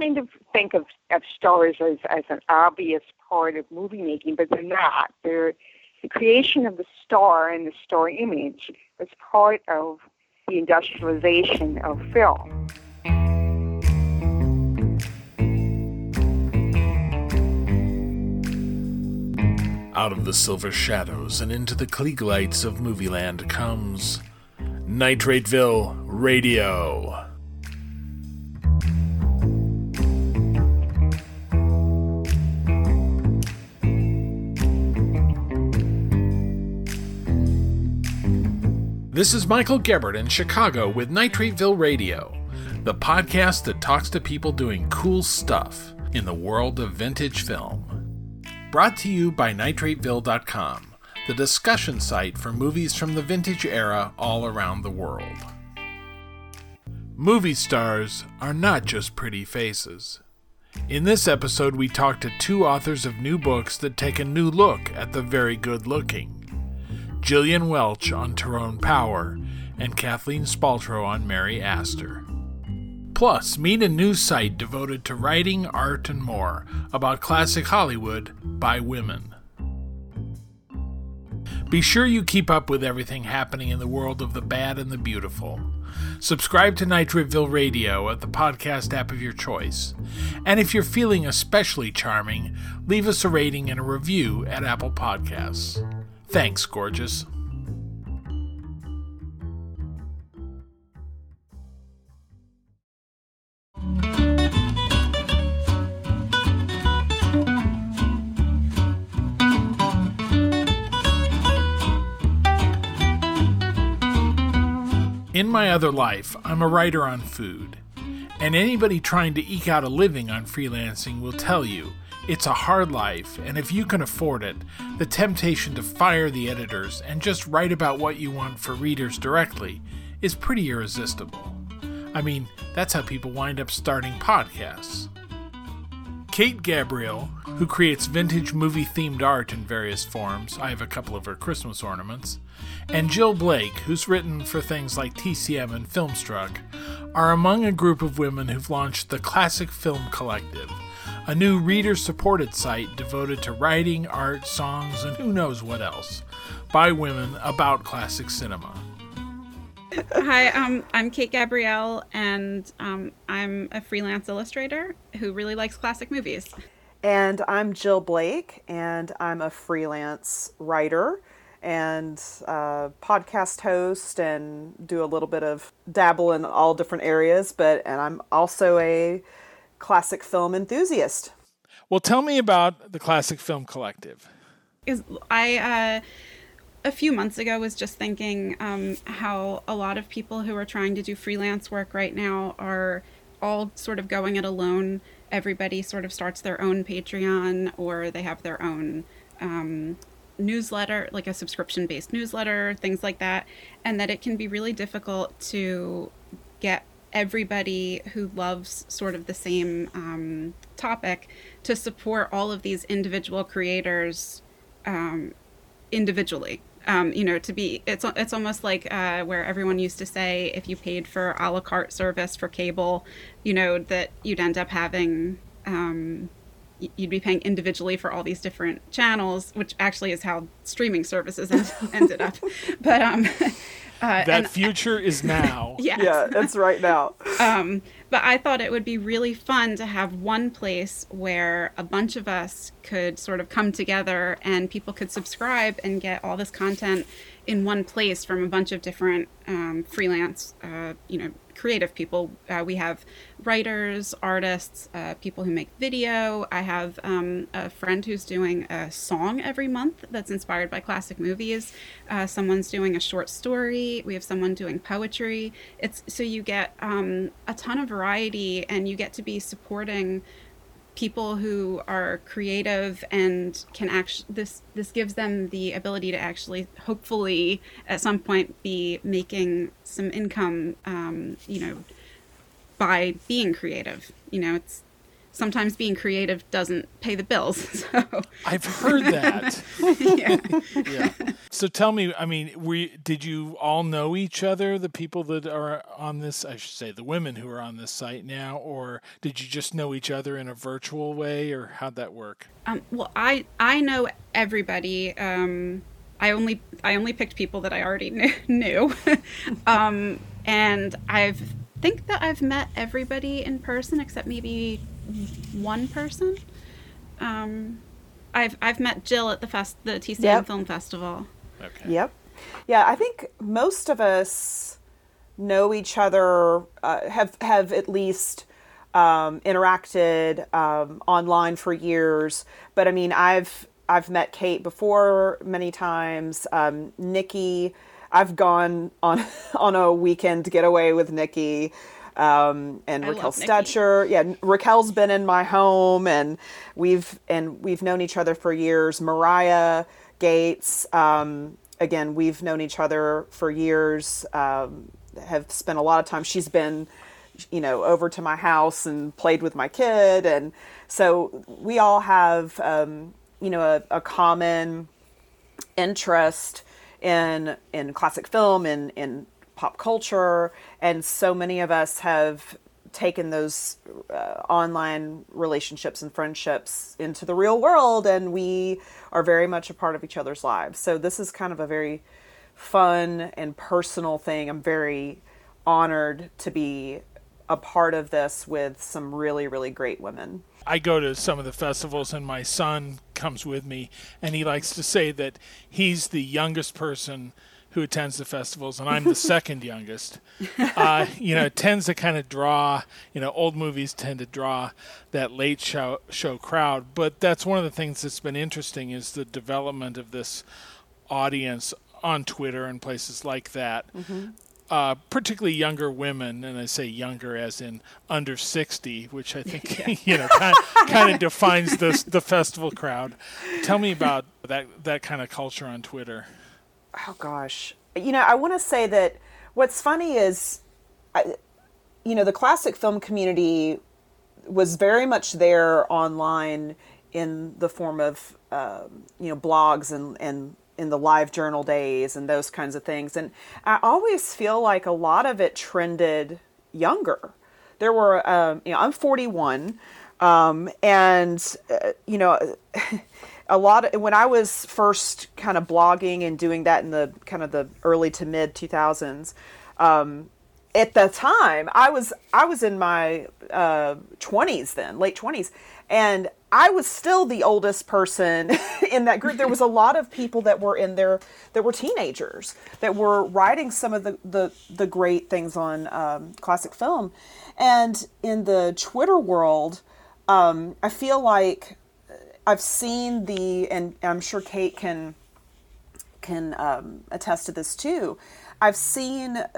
kind of think of, of stars as, as an obvious part of movie making, but they're not. They're the creation of the star and the star image was part of the industrialization of film. Out of the silver shadows and into the Klieg lights of Movieland comes Nitrateville Radio. This is Michael Gebert in Chicago with Nitrateville Radio, the podcast that talks to people doing cool stuff in the world of vintage film. Brought to you by Nitrateville.com, the discussion site for movies from the vintage era all around the world. Movie stars are not just pretty faces. In this episode, we talk to two authors of new books that take a new look at the very good looking. Gillian Welch on Tyrone Power, and Kathleen Spaltro on Mary Astor. Plus, meet a new site devoted to writing, art, and more about classic Hollywood by women. Be sure you keep up with everything happening in the world of the bad and the beautiful. Subscribe to Nitrateville Radio at the podcast app of your choice. And if you're feeling especially charming, leave us a rating and a review at Apple Podcasts. Thanks, gorgeous. In my other life, I'm a writer on food. And anybody trying to eke out a living on freelancing will tell you it's a hard life, and if you can afford it, the temptation to fire the editors and just write about what you want for readers directly is pretty irresistible. I mean, that's how people wind up starting podcasts. Kate Gabrielle, who creates vintage movie themed art in various forms, I have a couple of her Christmas ornaments, and Jill Blake, who's written for things like TCM and Filmstruck, are among a group of women who've launched the Classic Film Collective a new reader supported site devoted to writing, art, songs, and who knows what else by women about classic cinema. Hi, um, I'm Kate Gabrielle, and um, I'm a freelance illustrator who really likes classic movies. And I'm Jill Blake, and I'm a freelance writer and uh, podcast host and do a little bit of dabble in all different areas but and i'm also a classic film enthusiast. Well, tell me about the Classic Film Collective. Is I uh, a few months ago was just thinking um, how a lot of people who are trying to do freelance work right now are all sort of going it alone. Everybody sort of starts their own Patreon or they have their own um, newsletter, like a subscription based newsletter, things like that. And that it can be really difficult to get everybody who loves sort of the same um, topic to support all of these individual creators um, individually. Um, you know, to be it's it's almost like uh, where everyone used to say if you paid for a la carte service for cable, you know that you'd end up having um, you'd be paying individually for all these different channels, which actually is how streaming services ended up. But um, uh, that future is now. yeah, yeah, it's right now. um, but I thought it would be really fun to have one place where a bunch of us could sort of come together and people could subscribe and get all this content in one place from a bunch of different um, freelance, uh, you know, creative people. Uh, we have writers, artists, uh, people who make video. I have um, a friend who's doing a song every month that's inspired by classic movies. Uh, someone's doing a short story. We have someone doing poetry. It's so you get um, a ton of variety, and you get to be supporting people who are creative and can actually this this gives them the ability to actually hopefully at some point be making some income um, you know by being creative. You know it's sometimes being creative doesn't pay the bills. So I've heard that. yeah. yeah. So tell me, I mean, we did you all know each other, the people that are on this, I should say, the women who are on this site now, or did you just know each other in a virtual way, or how'd that work? Um, well, I I know everybody. Um, I only I only picked people that I already knew, knew. um, and I've think that I've met everybody in person except maybe one person. Um, I've I've met Jill at the fest the T Yep. Film Festival. Okay. Yep. Yeah, I think most of us know each other, uh, have have at least um, interacted um, online for years. But I mean, I've I've met Kate before many times. Um, Nikki, I've gone on on a weekend getaway with Nikki. Um, and I Raquel Nikki. Stecher, yeah, Raquel's been in my home, and we've and we've known each other for years. Marya Gates, um, again, we've known each other for years. Um, have spent a lot of time. She's been, you know, over to my house and played with my kid, and so we all have, um, you know, a, a common interest in in classic film and in pop culture and so many of us have taken those uh, online relationships and friendships into the real world and we are very much a part of each other's lives. So this is kind of a very fun and personal thing. I'm very honored to be a part of this with some really really great women. I go to some of the festivals, and my son comes with me, and he likes to say that he's the youngest person who attends the festivals, and I'm the second youngest. Uh, you know, it tends to kind of draw. You know, old movies tend to draw that late show show crowd, but that's one of the things that's been interesting is the development of this audience on Twitter and places like that. Uh, particularly younger women, and I say younger as in under 60, which I think you know kind, kind of defines this the festival crowd. Tell me about that that kind of culture on Twitter. Oh gosh. You know i want to say that what's funny is I, you know the classic film community was very much there online in the form of um, you know blogs and and in the live journal days and those kinds of things. And i always feel like a lot of it trended younger. There were um, you know i'm 41 um, and uh, you know a lot of when i was first kind of blogging and doing that in the kind of the early to mid 2000s um, at the time i was i was in my uh, 20s then late 20s and i was still the oldest person in that group. There was a lot of people that were in there that were teenagers that were writing some of the the, the great things on um, classic film. And in the twitter world um, i feel like I've seen the, and I'm sure Kate can can um, attest to this too. I've seen uh,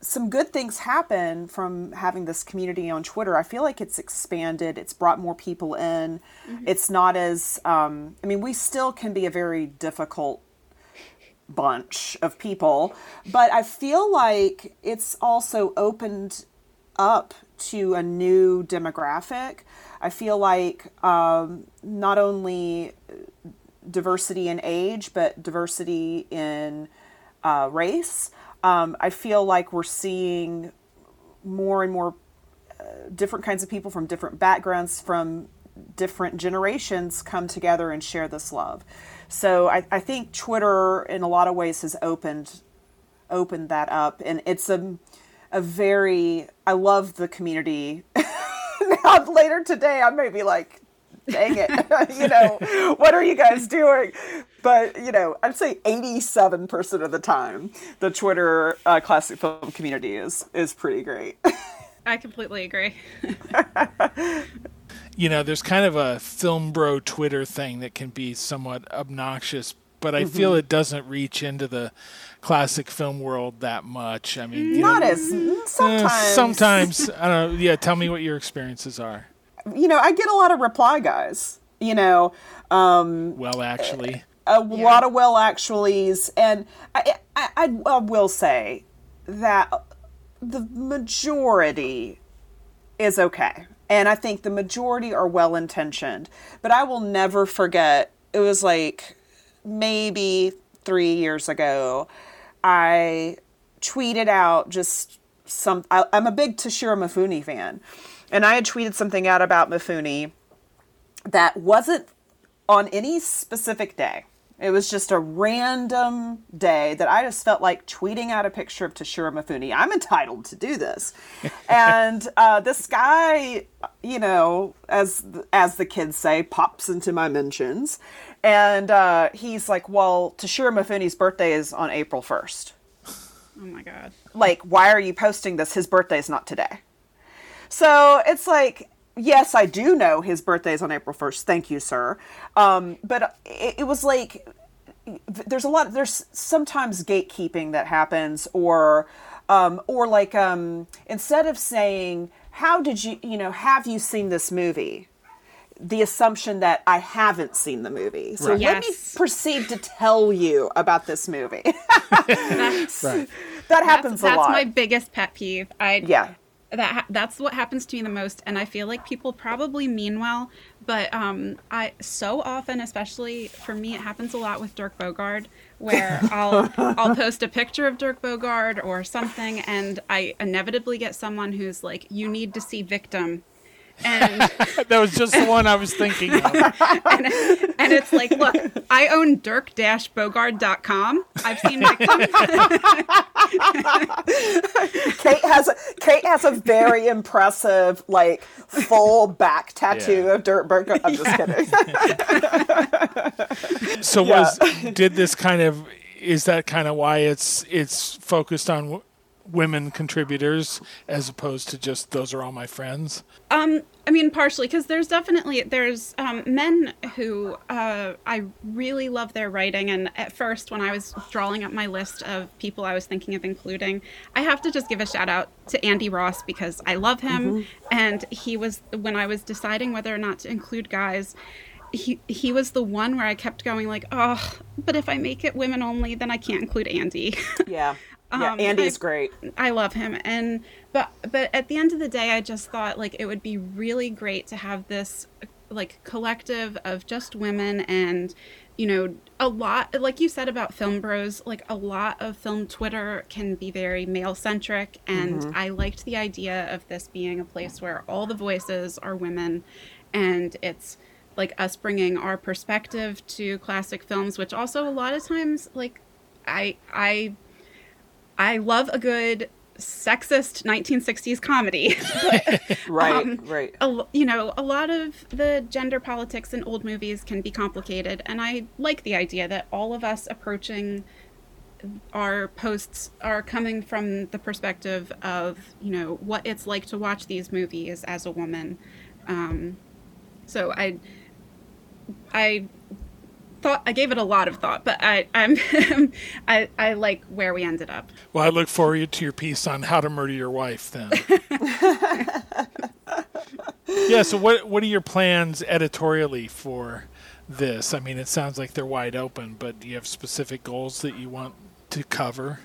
some good things happen from having this community on Twitter. I feel like it's expanded. It's brought more people in. It's not as, um, I mean, we still can be a very difficult bunch of people, but I feel like it's also opened up to a new demographic. I feel like um, not only diversity in age, but diversity in uh, race. Um, I feel like we're seeing more and more uh, different kinds of people from different backgrounds, from different generations come together and share this love. So I, I think Twitter, in a lot of ways, has opened opened that up, and it's a a very I love the community. now later today, I may be like, dang it, you know, what are you guys doing? But you know, I'd say eighty-seven percent of the time, the Twitter uh, classic film community is is pretty great. I completely agree. You know, there's kind of a film bro Twitter thing that can be somewhat obnoxious, but I feel it doesn't reach into the classic film world that much. I mean, Not know, as eh, sometimes. sometimes I don't know. Yeah, tell me what your experiences are. you know, I get a lot of reply guys. You know, um, Well, actually, a lot of well actuallys, and I, I, I, I will say that the majority is okay. And I think the majority are well intentioned. But I will never forget, it was like maybe three years ago, I tweeted out just some. I, am a big Toshiro Mifune fan. And I had tweeted something out about Mifune that wasn't on any specific day. It was just a random day that I just felt like tweeting out a picture of Toshiro Mifune. I'm entitled to do this. and uh, this guy, you know, as as the kids say, pops into my mentions, and uh, he's like, "Well, Toshiro Mifune's birthday is on April 1st." Oh my god! Like, why are you posting this? His birthday is not today. So it's like yes, I do know his birthday is on April 1st. Thank you, sir. Um, but it, it, was like, there's a lot, there's sometimes gatekeeping that happens, or, um, or like, um, instead of saying, how did you, you know, have you seen this movie? The assumption that I haven't seen the movie. So right. let yes. me proceed to tell you about this movie. that's, right. That happens that's, a lot. That's my biggest pet peeve. I yeah that ha- that's what happens to me the most and i feel like people probably mean well but um i so often especially for me it happens a lot with dirk Bogarde, where i'll i'll post a picture of dirk Bogarde or something and i inevitably get someone who's like you need to see victim and that was just the one I was thinking of. and, and it's like, look, I own dirk bogarde.com. I've seen victims. Kate has a, Kate has a very impressive, like, full back tattoo yeah. of Dirk Bogarde. I'm just kidding. so yeah. was did this kind of is that kind of why it's it's focused on women contributors as opposed to just those are all my friends? Um, I mean, partially because there's definitely there's um, men who uh, I really love their writing, and at first when I was drawing up my list of people I was thinking of including, I have to just give a shout out to Andy Ross because I love him, mm-hmm. and he was when I was deciding whether or not to include guys he he was the one where I kept going like, oh, but if I make it women only, then I can't include Andy. Yeah. Yeah, um, Andy's I, great. I love him, and but but at the end of the day, I just thought like it would be really great to have this like collective of just women and you know a lot like you said about film bros like a lot of film twitter can be very male centric and mm-hmm. i liked the idea of this being a place where all the voices are women and it's like us bringing our perspective to classic films which also a lot of times like i i I love a good sexist 1960s comedy. right, um, right. A, you know, a lot of the gender politics in old movies can be complicated, and I like the idea that all of us approaching our posts are coming from the perspective of you know what it's like to watch these movies as a woman. Um, so I, I thought I gave it a lot of thought, but I I'm I I like where we ended up. Well, I look forward to your piece on how to murder your wife then. yeah, so what what are your plans editorially for this? I mean, it sounds like they're wide open, but do you have specific goals that you want to cover?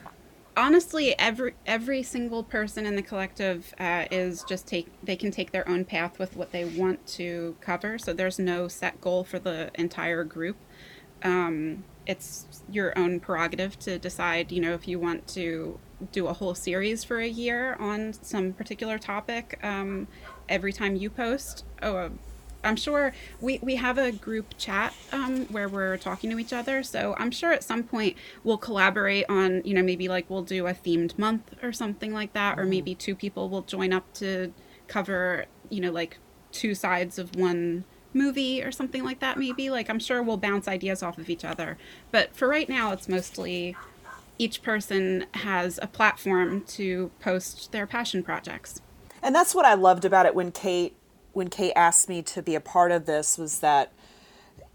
honestly every every single person in the collective uh, is just take they can take their own path with what they want to cover so there's no set goal for the entire group um, it's your own prerogative to decide, you know, if you want to do a whole series for a year on some particular topic um, every time you post. Oh, I'm sure we, we have a group chat um, where we're talking to each other. So I'm sure at some point we'll collaborate on, you know, maybe like we'll do a themed month or something like that, or maybe two people will join up to cover, you know, like two sides of one movie or something like that maybe. Like i'm sure we'll bounce ideas off of each other. But for right now it's mostly each person has a platform to post their passion projects. And that's what i loved about it when kate when kate asked me to be a part of this was that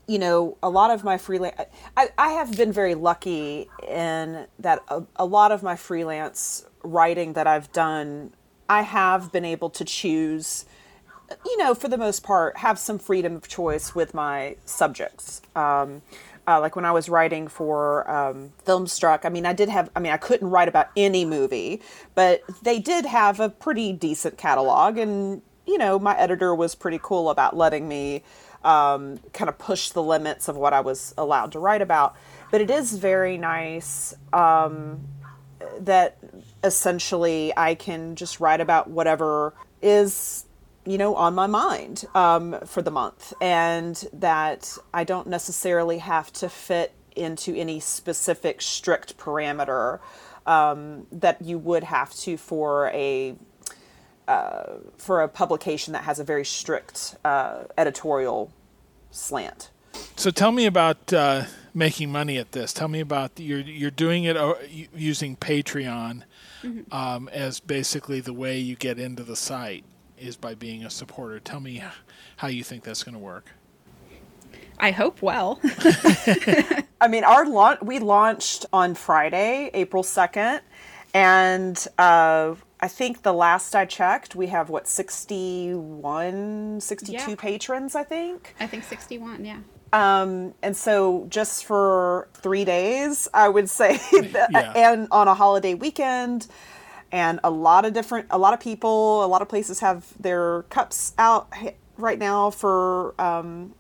you know a lot of my freelance I, I have been very lucky in that a, a lot of my freelance writing that i've done i have been able to choose you know, for the most part, have some freedom of choice with my subjects. Um, uh, like when I was writing for um, Filmstruck, I mean, I did have, I mean, I couldn't write about any movie, but they did have a pretty decent catalog. And, you know, my editor was pretty cool about letting me um, kind of push the limits of what I was allowed to write about. But it is very nice um, that essentially I can just write about whatever is you know on my mind um, for the month and that i don't necessarily have to fit into any specific strict parameter um, that you would have to for a uh, for a publication that has a very strict uh, editorial slant. So tell me about uh, making money at this. Tell me about you're you're doing it uh, using Patreon mm-hmm. um, as basically the way you get into the site is by being a supporter. Tell me how you think that's going to work. I hope well. I mean, our launch we launched on Friday, April second, and uh, I think the last I checked, we have what 61, 62 yeah. patrons. I think. I think sixty-one. Yeah. Um, and so just for three days, I would say, that, yeah. and on a holiday weekend, and a lot of different, a lot of people, a lot of places have their cups out right now for um,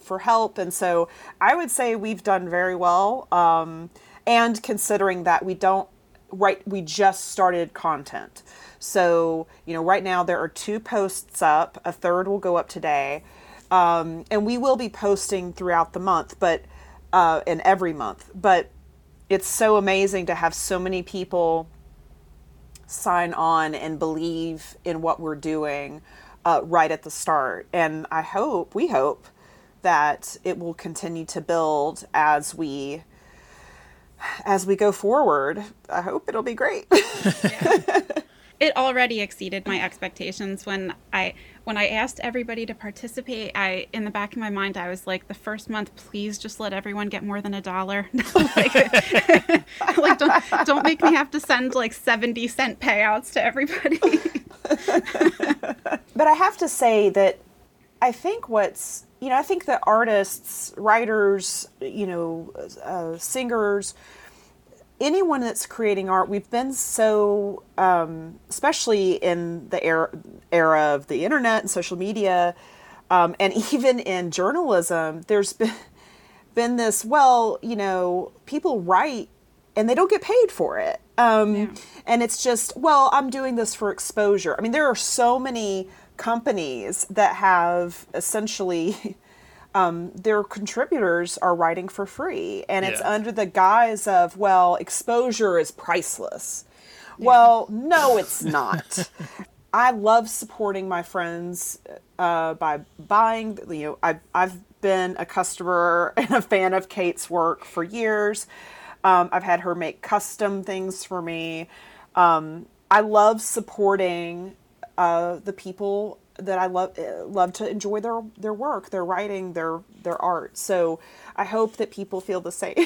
for help, and so I would say we've done very well. Um, and considering that we don't right, we just started content, so you know, right now there are two posts up. A third will go up today, um, and we will be posting throughout the month, but uh, in every month. But it's so amazing to have so many people sign on and believe in what we're doing uh, right at the start. And I hope, we hope, that it will continue to build as we as we go forward. I hope it'll be great. It already exceeded my expectations when I when I asked everybody to participate. I in the back of my mind I was like, the first month, please just let everyone get more than a dollar. like, like don't don't make me have to send like seventy cent payouts to everybody. but I have to say that I think what's you know, I think that artists, writers, you know, uh, singers, anyone that's creating art, we've been so, um, especially in the era, era of the internet and social media, um, and even in journalism, there's been been this. Well, you know, people write and they don't get paid for it, um, yeah. and it's just, well, I'm doing this for exposure. I mean, there are so many companies that have essentially um, their contributors are writing for free. And it's yeah. under the guise of well exposure is priceless. Yeah. well no it's not. I love supporting my friends uh, by buying you know I, i've been a customer and a fan of kate's work for years. Um, i've had her make custom things for me. Um, i love supporting uh, the people that I love uh, love to enjoy their their work, their writing, their their art. So I hope that people feel the same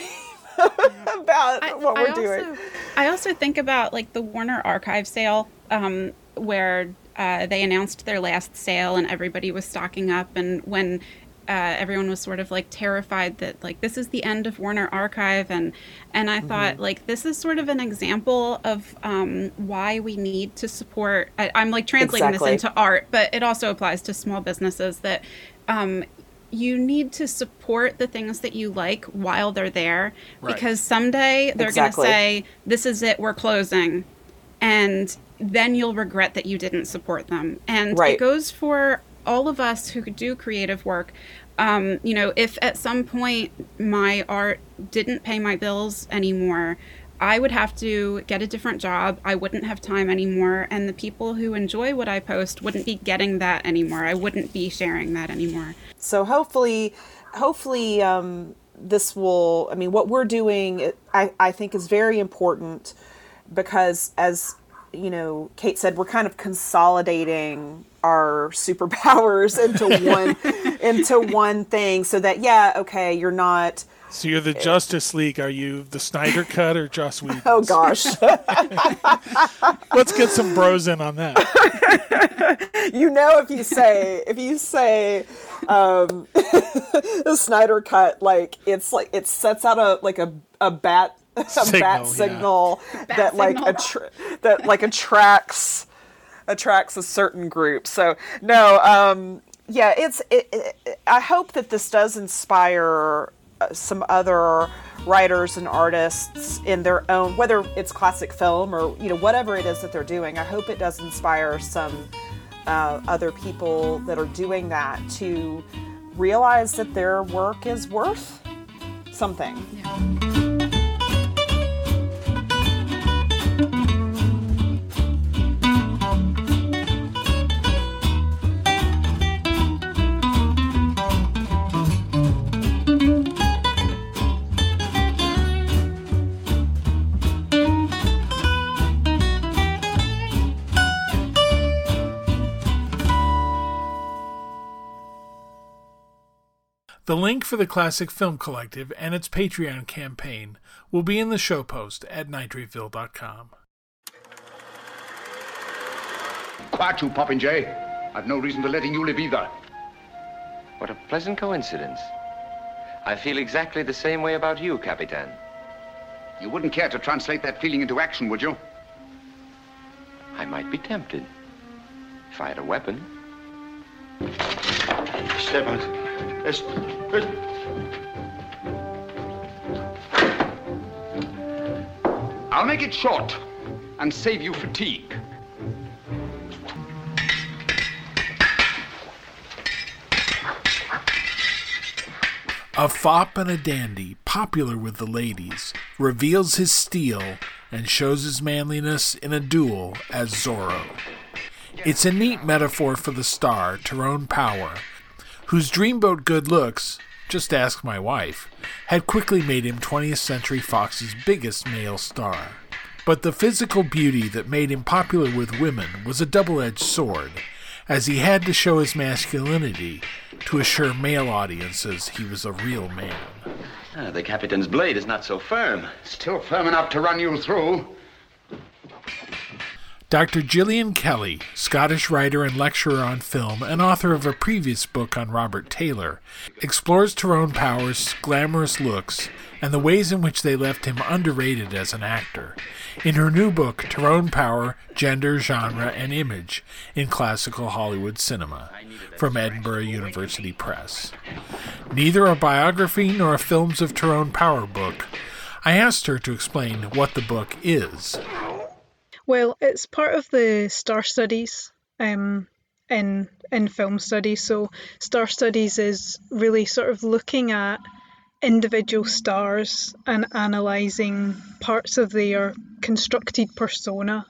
about I, what we're I doing. I also think about like the Warner Archive sale, um, where uh, they announced their last sale and everybody was stocking up, and when uh, everyone was sort of like terrified that like this is the end of Warner Archive, and and I mm-hmm. thought like this is sort of an example of um, why we need to support. I, am like translating exactly. this into art, but it also applies to small businesses that. Um, you need to support the things that you like while they're there right. because someday they're exactly. going to say this is it we're closing and then you'll regret that you didn't support them and right. it goes for all of us who do creative work, um, you know, if at some point my art didn't pay my bills anymore, I would have to get a different job. I wouldn't have time anymore. And the people who enjoy what I post wouldn't be getting that anymore. I wouldn't be sharing that anymore. So hopefully, hopefully, um, this will, I mean, what we're doing, I, I think is very important because as you know, Kate said we're kind of consolidating our superpowers into one into one thing so that yeah, okay, you're not so you're the Justice League. Are you the Snyder Cut or Joss Whedon? Oh gosh. Let's get some bros in on that. you know, if you say if you say um, the Snyder Cut, like it's like it sets out a like a a bat a signal, bat signal yeah. that bat like attra- that like attracts attracts a certain group. So no, um, yeah, it's. It, it, I hope that this does inspire uh, some other writers and artists in their own, whether it's classic film or you know whatever it is that they're doing. I hope it does inspire some uh, other people that are doing that to realize that their work is worth something. Yeah. The link for the Classic Film Collective and its Patreon campaign will be in the show post at nitrateville.com. Quiet you, Popinjay. I've no reason to letting you live either. What a pleasant coincidence. I feel exactly the same way about you, Capitan. You wouldn't care to translate that feeling into action, would you? I might be tempted. If I had a weapon. Step out. I'll make it short and save you fatigue. A fop and a dandy, popular with the ladies, reveals his steel and shows his manliness in a duel as Zorro. It's a neat metaphor for the star, Tyrone Power, whose dreamboat good looks, just ask my wife, had quickly made him 20th Century Fox's biggest male star. But the physical beauty that made him popular with women was a double edged sword, as he had to show his masculinity to assure male audiences he was a real man. Ah, the captain's blade is not so firm. Still firm enough to run you through. Dr. Gillian Kelly, Scottish writer and lecturer on film and author of a previous book on Robert Taylor, explores Tyrone Power's glamorous looks and the ways in which they left him underrated as an actor. In her new book, Tyrone Power Gender, Genre, and Image in Classical Hollywood Cinema, from Edinburgh University Press. Neither a biography nor a Films of Tyrone Power book, I asked her to explain what the book is. Well, it's part of the Star Studies um, in in film studies. So Star Studies is really sort of looking at individual stars and analysing parts of their constructed persona.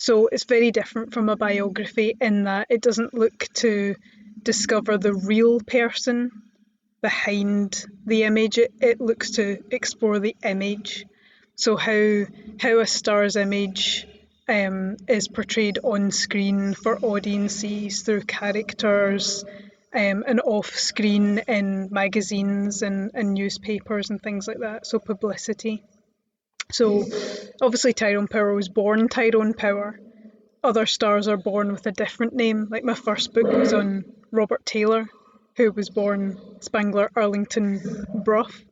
So it's very different from a biography in that it doesn't look to discover the real person behind the image. It, it looks to explore the image. So how how a star's image um, is portrayed on screen for audiences through characters um, and off screen in magazines and, and newspapers and things like that. So, publicity. So, obviously, Tyrone Power was born Tyrone Power. Other stars are born with a different name. Like my first book was on Robert Taylor, who was born Spangler Arlington Bruff.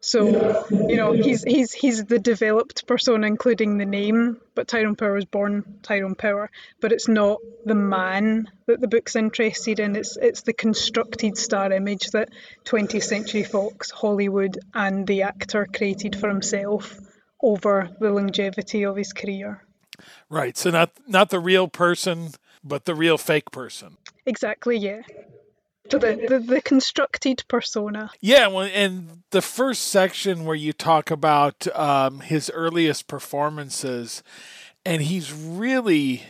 So you know he's he's he's the developed persona, including the name. But Tyrone Power was born Tyrone Power, but it's not the man that the book's interested in. It's it's the constructed star image that 20th Century Fox, Hollywood, and the actor created for himself over the longevity of his career. Right. So not not the real person, but the real fake person. Exactly. Yeah the, the, the constructed persona. Yeah, well, and the first section where you talk about um, his earliest performances, and he's really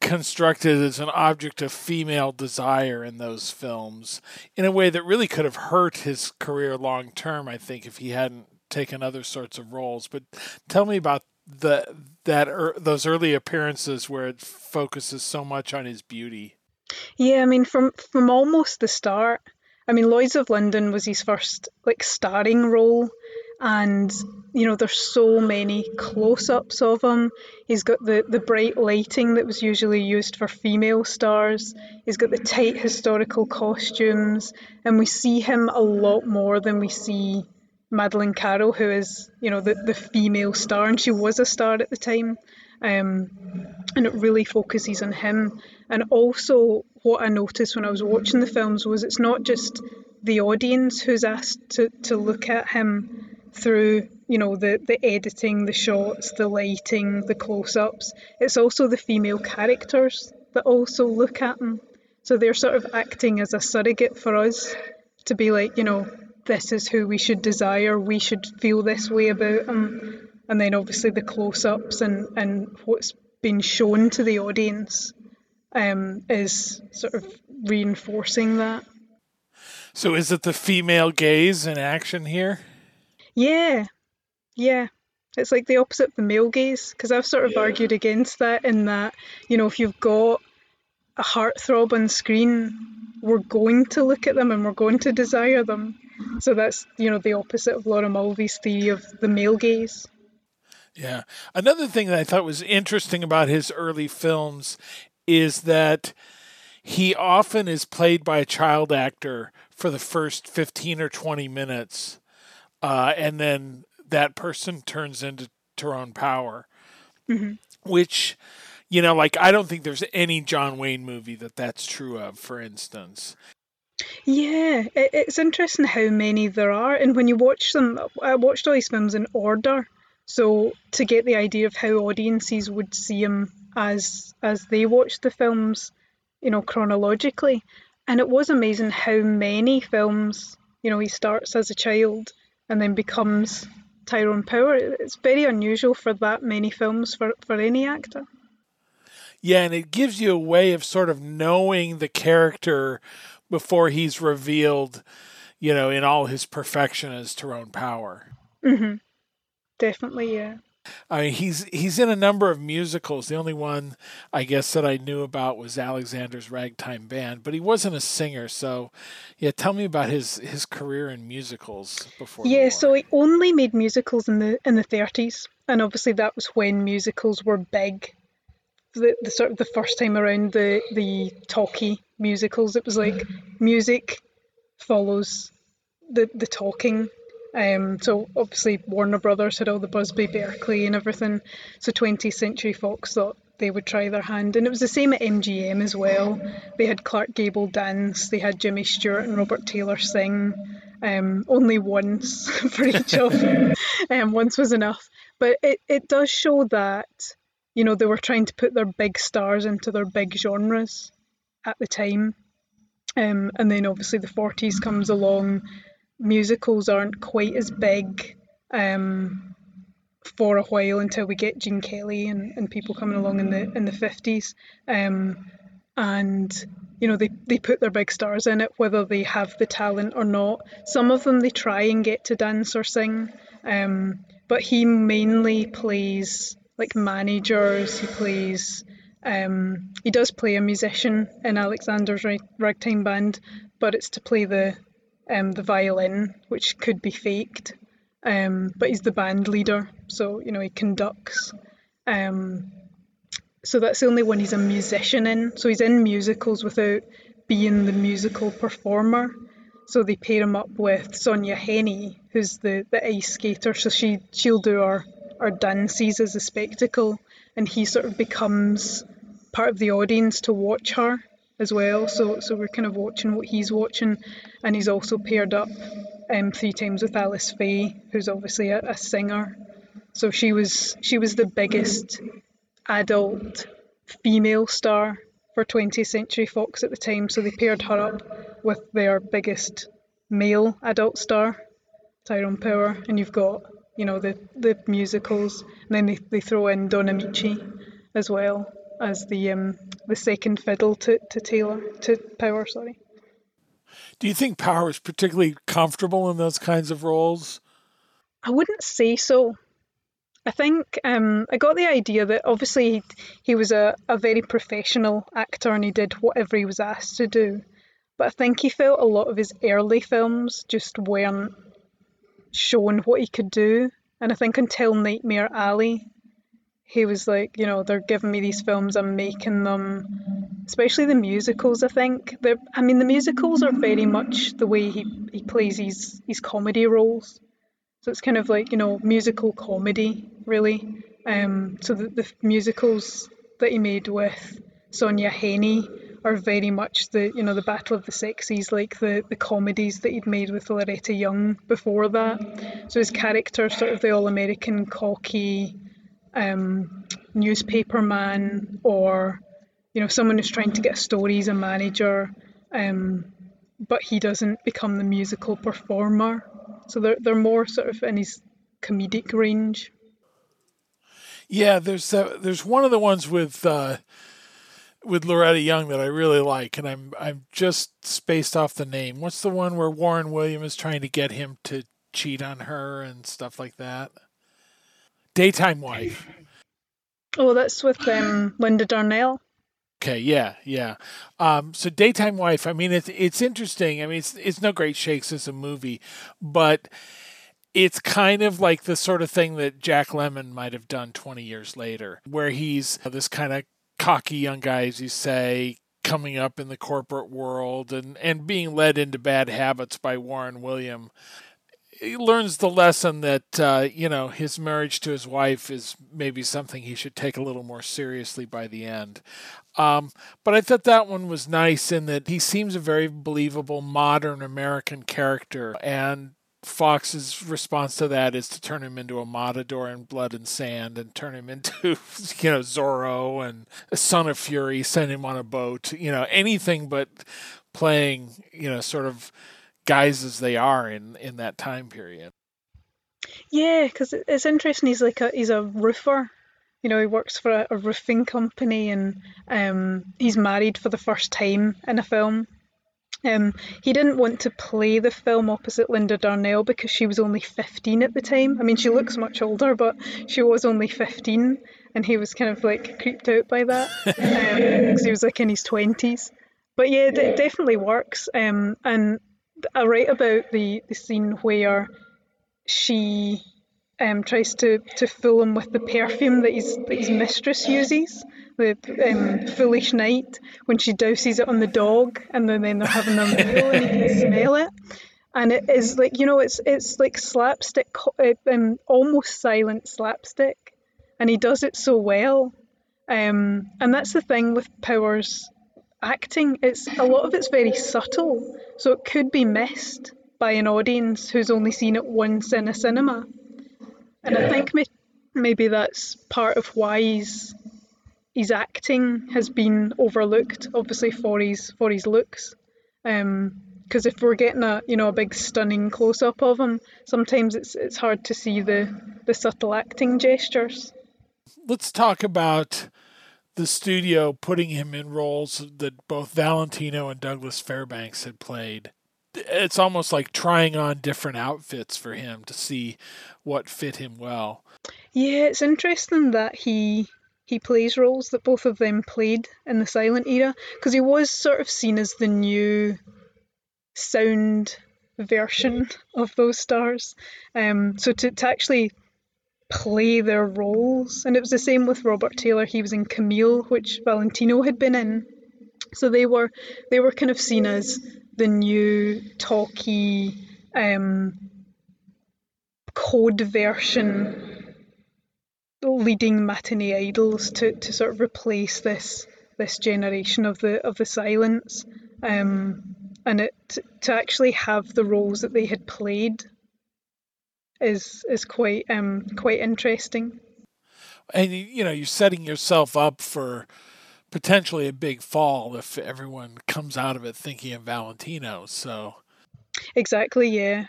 constructed as an object of female desire in those films in a way that really could have hurt his career long term. I think if he hadn't taken other sorts of roles. But tell me about the that er, those early appearances where it focuses so much on his beauty. Yeah, I mean, from from almost the start. I mean, Lloyd's of London was his first like starring role, and you know, there's so many close-ups of him. He's got the the bright lighting that was usually used for female stars. He's got the tight historical costumes, and we see him a lot more than we see Madeleine Carroll, who is you know the the female star, and she was a star at the time. um, and it really focuses on him. And also, what I noticed when I was watching the films was it's not just the audience who's asked to, to look at him through you know the the editing the shots the lighting the close-ups. It's also the female characters that also look at him. So they're sort of acting as a surrogate for us to be like you know this is who we should desire we should feel this way about him. And then obviously the close-ups and and what's been shown to the audience um, is sort of reinforcing that So is it the female gaze in action here? Yeah, yeah. It's like the opposite of the male gaze because I've sort of argued against that in that, you know, if you've got a heartthrob on screen, we're going to look at them and we're going to desire them. So that's, you know, the opposite of Laura Mulvey's theory of the male gaze. Yeah. Another thing that I thought was interesting about his early films is that he often is played by a child actor for the first 15 or 20 minutes. Uh, and then that person turns into Tyrone Power, which, you know, like I don't think there's any John Wayne movie that that's true of, for instance. Yeah, it's interesting how many there are. And when you watch them, I watched all these films in order. So to get the idea of how audiences would see him as as they watched the films, you know, chronologically. And it was amazing how many films, you know, he starts as a child and then becomes Tyrone Power. It's very unusual for that many films for, for any actor. Yeah, and it gives you a way of sort of knowing the character before he's revealed, you know, in all his perfection as Tyrone Power. hmm Definitely, yeah. I mean, he's he's in a number of musicals. The only one I guess that I knew about was Alexander's Ragtime Band, but he wasn't a singer. So, yeah, tell me about his his career in musicals before. the Yeah, so he only made musicals in the in the thirties, and obviously that was when musicals were big. The, the sort of the first time around the the talkie musicals, it was like music follows the the talking. Um, so obviously Warner Brothers had all the Busby Berkeley and everything. So 20th Century Fox thought they would try their hand, and it was the same at MGM as well. They had Clark Gable dance, they had Jimmy Stewart and Robert Taylor sing. Um, only once for each of them. Um, once was enough. But it, it does show that, you know, they were trying to put their big stars into their big genres at the time. Um, and then obviously the 40s comes along. Musicals aren't quite as big um, for a while until we get Gene Kelly and, and people coming along in the in the 50s. Um, and you know they, they put their big stars in it whether they have the talent or not some of them they try and get to dance or sing um, but he mainly plays like managers he plays um, he does play a musician in alexander's Rag- ragtime band but it's to play the um, the violin which could be faked um, but he's the band leader so you know he conducts um, so that's the only one he's a musician in. So he's in musicals without being the musical performer. So they pair him up with Sonja Henie, who's the, the ice skater. So she she'll do our, our dances as a spectacle, and he sort of becomes part of the audience to watch her as well. So so we're kind of watching what he's watching, and he's also paired up um, three times with Alice Faye, who's obviously a, a singer. So she was she was the biggest adult female star for 20th Century Fox at the time, so they paired her up with their biggest male adult star, Tyrone Power, and you've got you know the the musicals, and then they, they throw in Don Ameche as well as the um the second fiddle to, to Taylor to Power, sorry. Do you think Power is particularly comfortable in those kinds of roles? I wouldn't say so. I think um, I got the idea that obviously he, he was a, a very professional actor and he did whatever he was asked to do. But I think he felt a lot of his early films just weren't shown what he could do. And I think until Nightmare Alley, he was like, you know, they're giving me these films, I'm making them. Especially the musicals, I think. They're, I mean, the musicals are very much the way he, he plays his, his comedy roles. So it's kind of like, you know, musical comedy, really. Um, so the, the musicals that he made with Sonja Henie are very much the you know the Battle of the Sexes, like the the comedies that he'd made with Loretta Young before that. So his character, sort of the all American cocky um, newspaper man, or you know someone who's trying to get a story as a manager, um, but he doesn't become the musical performer. So they're they're more sort of in his comedic range. Yeah, there's uh, there's one of the ones with uh, with Loretta Young that I really like, and I'm I'm just spaced off the name. What's the one where Warren Williams is trying to get him to cheat on her and stuff like that? Daytime Wife. Oh, that's with um, Linda Darnell. Okay, yeah, yeah. Um, so Daytime Wife. I mean, it's it's interesting. I mean, it's it's no great shakes as a movie, but it's kind of like the sort of thing that Jack Lemmon might have done 20 years later, where he's this kind of cocky young guy, as you say, coming up in the corporate world and, and being led into bad habits by Warren William. He learns the lesson that, uh, you know, his marriage to his wife is maybe something he should take a little more seriously by the end. Um, but I thought that one was nice in that he seems a very believable modern American character. And Fox's response to that is to turn him into a matador in Blood and Sand and turn him into, you know, Zorro and Son of Fury, send him on a boat, you know, anything but playing, you know, sort of guys as they are in in that time period. Yeah, because it's interesting. He's like a he's a roofer. You know, he works for a, a roofing company, and um, he's married for the first time in a film. Um, he didn't want to play the film opposite Linda Darnell because she was only 15 at the time. I mean, she looks much older, but she was only 15, and he was kind of like creeped out by that because um, he was like in his 20s. But yeah, it, it definitely works. Um, and I write about the, the scene where she um, tries to, to fool him with the perfume that his, that his mistress uses, the um, Foolish Night, when she douses it on the dog and then, then they're having their meal and he can smell it. And it is like, you know, it's it's like slapstick, um, almost silent slapstick. And he does it so well. Um, and that's the thing with Powers acting. It's a lot of it's very subtle, so it could be missed by an audience who's only seen it once in a cinema. And yeah. I think maybe that's part of why his his acting has been overlooked, obviously for his for his looks. Because um, if we're getting a you know a big stunning close up of him, sometimes it's it's hard to see the the subtle acting gestures. Let's talk about the studio putting him in roles that both Valentino and Douglas Fairbanks had played it's almost like trying on different outfits for him to see what fit him well. Yeah, it's interesting that he he plays roles that both of them played in the silent era because he was sort of seen as the new sound version of those stars. Um, so to, to actually play their roles, and it was the same with Robert Taylor. He was in Camille, which Valentino had been in. So they were they were kind of seen as the new talky um, code version leading matinee idols to, to sort of replace this this generation of the of the silence um, and it to actually have the roles that they had played is is quite um quite interesting and you know you're setting yourself up for potentially a big fall if everyone comes out of it thinking of Valentino. So exactly, yeah.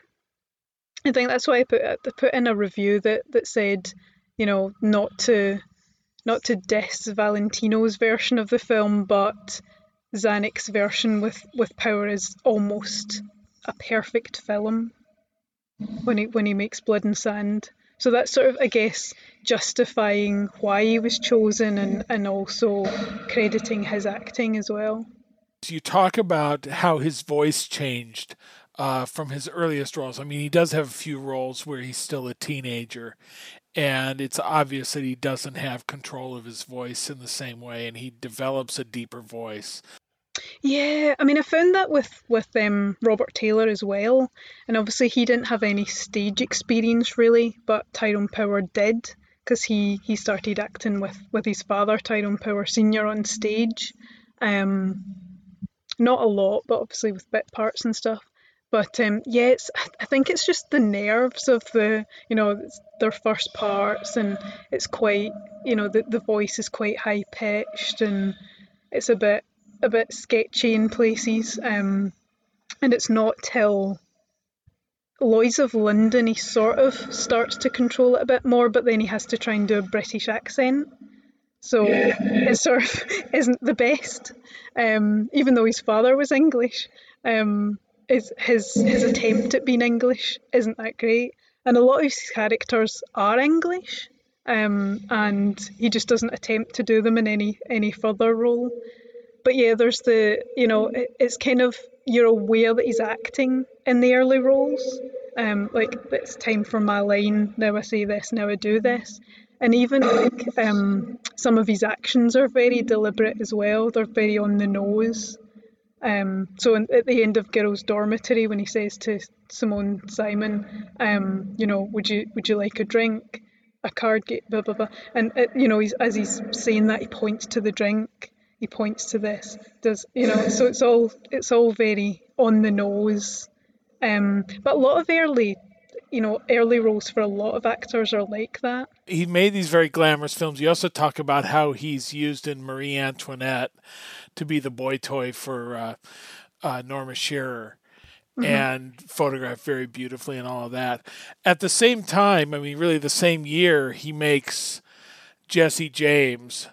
I think that's why I put I put in a review that that said, you know, not to not to diss Valentino's version of the film, but Zanuck's version with with Power is almost a perfect film when he when he makes Blood and Sand. So that's sort of, I guess, justifying why he was chosen and, and also crediting his acting as well. You talk about how his voice changed uh, from his earliest roles. I mean, he does have a few roles where he's still a teenager, and it's obvious that he doesn't have control of his voice in the same way, and he develops a deeper voice. Yeah, I mean, I found that with with um, Robert Taylor as well, and obviously he didn't have any stage experience really, but Tyrone Power did. because he he started acting with with his father Tyrone Power Senior on stage. Um, not a lot, but obviously with bit parts and stuff. But um, yeah, it's, I think it's just the nerves of the, you know, their first parts, and it's quite, you know, the, the voice is quite high pitched, and it's a bit a bit sketchy in places. Um, and it's not till Lloyd's of London he sort of starts to control it a bit more, but then he has to try and do a British accent. So it sort of isn't the best, um, even though his father was English. Um, his, his his attempt at being English isn't that great, and a lot of his characters are English, um, and he just doesn't attempt to do them in any any further role. But yeah, there's the you know it, it's kind of you're aware that he's acting in the early roles. Um, like it's time for my line. Now I say this. Now I do this. And even like um, some of his actions are very deliberate as well. They're very on the nose. Um, so in, at the end of Girls' Dormitory, when he says to Simone Simon, um, you know, would you would you like a drink, a card blah blah blah, and uh, you know, he's, as he's saying that, he points to the drink, he points to this, does you know, so it's all it's all very on the nose, um, but a lot of early you know, early roles for a lot of actors are like that. He made these very glamorous films. You also talk about how he's used in Marie Antoinette to be the boy toy for uh, uh, Norma Shearer. Mm-hmm. And photographed very beautifully and all of that. At the same time, I mean, really the same year, he makes Jesse James,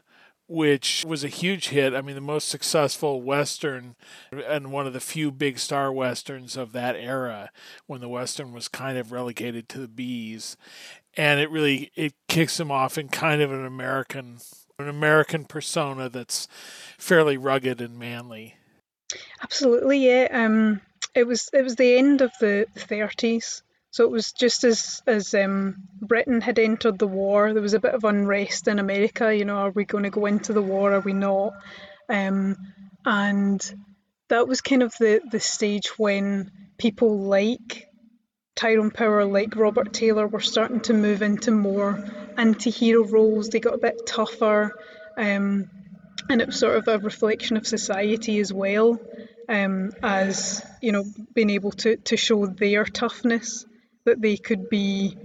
which was a huge hit. I mean, the most successful Western and one of the few big star Westerns of that era when the Western was kind of relegated to the B's. And it really it kicks him off in kind of an American an American persona that's fairly rugged and manly. Absolutely, yeah. Um, it was it was the end of the thirties, so it was just as as um, Britain had entered the war, there was a bit of unrest in America. You know, are we going to go into the war? Are we not? Um, and that was kind of the the stage when people like Tyrone Power, like Robert Taylor, were starting to move into more anti-hero roles. They got a bit tougher, um, and it was sort of a reflection of society as well. Um, as you know, being able to, to show their toughness that they could be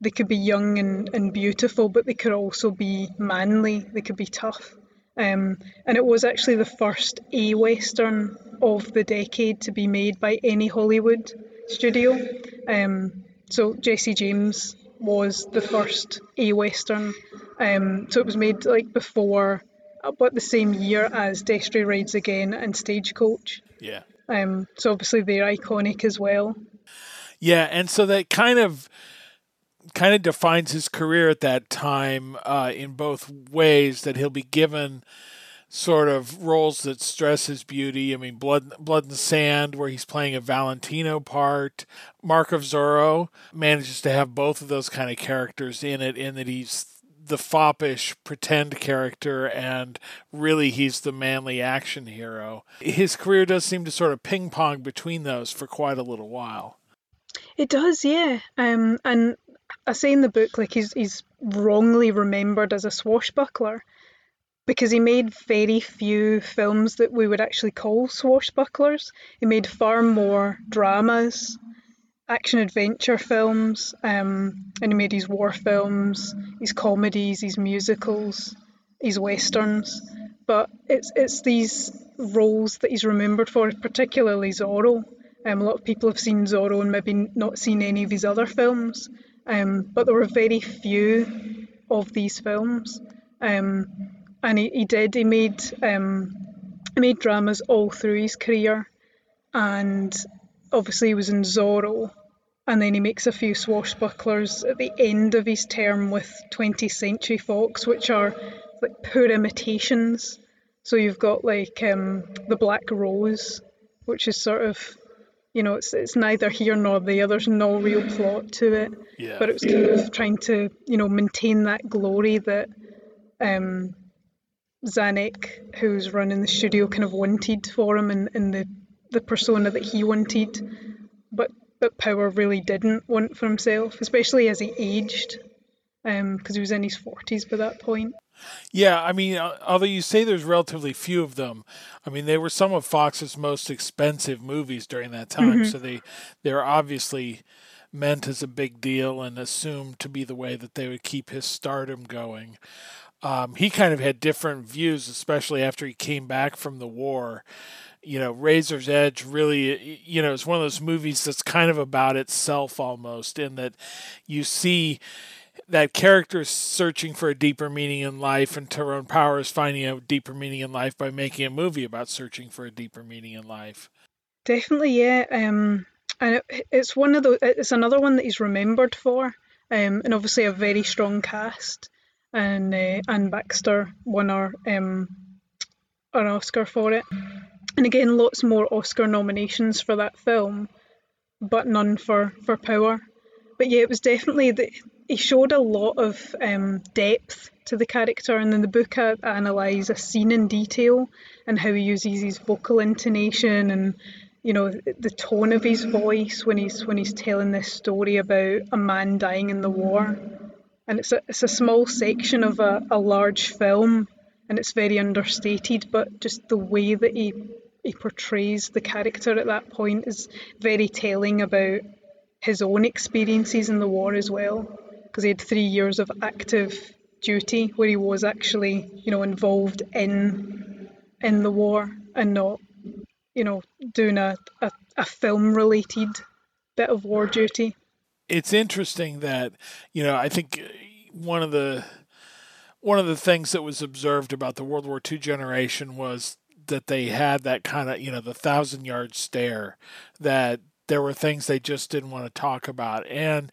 they could be young and, and beautiful, but they could also be manly. They could be tough. Um, and it was actually the first A Western of the decade to be made by any Hollywood studio. Um, so Jesse James was the first A Western. Um, so it was made like before, about the same year as Destry Rides Again and Stagecoach. Yeah. Um, so obviously they're iconic as well. Yeah, and so that kind of kind of defines his career at that time uh, in both ways that he'll be given sort of roles that stress his beauty. I mean, Blood Blood and Sand, where he's playing a Valentino part. Mark of Zorro manages to have both of those kind of characters in it, in that he's the foppish pretend character and really he's the manly action hero. His career does seem to sort of ping pong between those for quite a little while. It does, yeah. Um, and I say in the book, like he's he's wrongly remembered as a swashbuckler because he made very few films that we would actually call swashbucklers. He made far more dramas, action adventure films, um, and he made his war films, his comedies, his musicals, his westerns. But it's it's these roles that he's remembered for, particularly Zorro. Um, a lot of people have seen Zorro and maybe not seen any of his other films, um, but there were very few of these films. Um, and he, he did. He made um, he made dramas all through his career, and obviously he was in Zorro, and then he makes a few swashbucklers at the end of his term with 20th Century Fox, which are like poor imitations. So you've got like um, the Black Rose, which is sort of you know, it's it's neither here nor there. There's no real plot to it. Yeah. But it was kind of trying to, you know, maintain that glory that um, Zanuck, who's running the studio, kind of wanted for him and, and the, the persona that he wanted. But but Power really didn't want for himself, especially as he aged. because um, he was in his 40s by that point. Yeah, I mean, although you say there's relatively few of them, I mean they were some of Fox's most expensive movies during that time, mm-hmm. so they they're obviously meant as a big deal and assumed to be the way that they would keep his stardom going. Um, he kind of had different views, especially after he came back from the war. You know, Razor's Edge really, you know, it's one of those movies that's kind of about itself almost, in that you see that character is searching for a deeper meaning in life, and Tyrone Power is finding a deeper meaning in life by making a movie about searching for a deeper meaning in life. Definitely, yeah. Um, and it, it's one of the it's another one that he's remembered for, um, and obviously a very strong cast. And uh, Anne Baxter won our um, an Oscar for it, and again, lots more Oscar nominations for that film, but none for for Power. But yeah, it was definitely the, he showed a lot of um, depth to the character, and in the book I analyse a scene in detail and how he uses his vocal intonation and you know the tone of his voice when he's when he's telling this story about a man dying in the war. And it's a, it's a small section of a, a large film and it's very understated but just the way that he he portrays the character at that point is very telling about his own experiences in the war as well because he had three years of active duty where he was actually you know involved in in the war and not you know, doing a, a, a film related bit of war duty. It's interesting that, you know, I think uh, one of the one of the things that was observed about the World War II generation was that they had that kind of, you know, the thousand yard stare, that there were things they just didn't want to talk about. And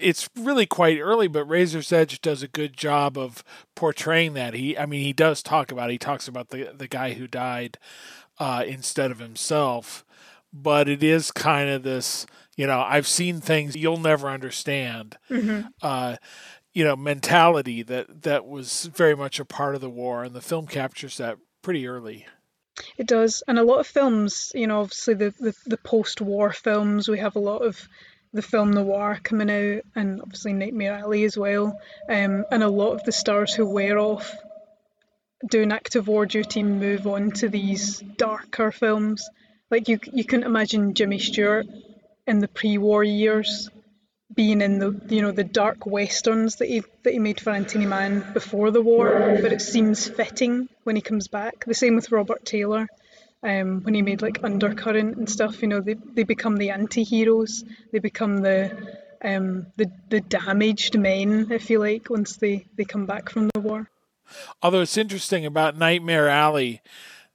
it's really quite early, but Razor's Edge does a good job of portraying that. He, I mean, he does talk about. It. He talks about the the guy who died, uh, instead of himself. But it is kind of this, you know, I've seen things you'll never understand. Mm-hmm. Uh, you know, mentality that that was very much a part of the war, and the film captures that pretty early. It does, and a lot of films, you know, obviously the the, the post-war films, we have a lot of the film noir coming out, and obviously Nightmare Alley as well, um, and a lot of the stars who wear off doing active war duty move on to these darker films. Like you, you couldn't imagine Jimmy Stewart in the pre-war years being in the you know the dark westerns that he that he made for Anthony Mann before the war, but it seems fitting when he comes back. The same with Robert Taylor. Um, when he made like Undercurrent and stuff, you know, they, they become the anti-heroes. They become the um, the the damaged men, if you like, once they, they come back from the war. Although it's interesting about Nightmare Alley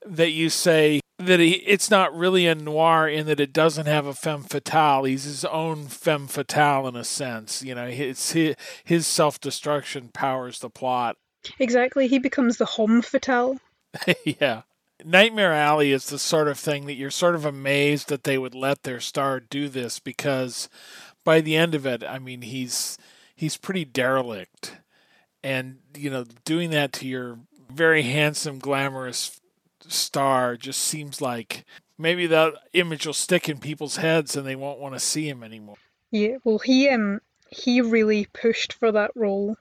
that you say that he, it's not really a noir in that it doesn't have a femme fatale. He's his own femme fatale in a sense. You know, it's his, his self destruction powers the plot. Exactly. He becomes the homme fatale. yeah. Nightmare Alley is the sort of thing that you're sort of amazed that they would let their star do this because by the end of it, I mean he's he's pretty derelict. And you know doing that to your very handsome glamorous star just seems like maybe that image will stick in people's heads and they won't want to see him anymore. Yeah well he um he really pushed for that role.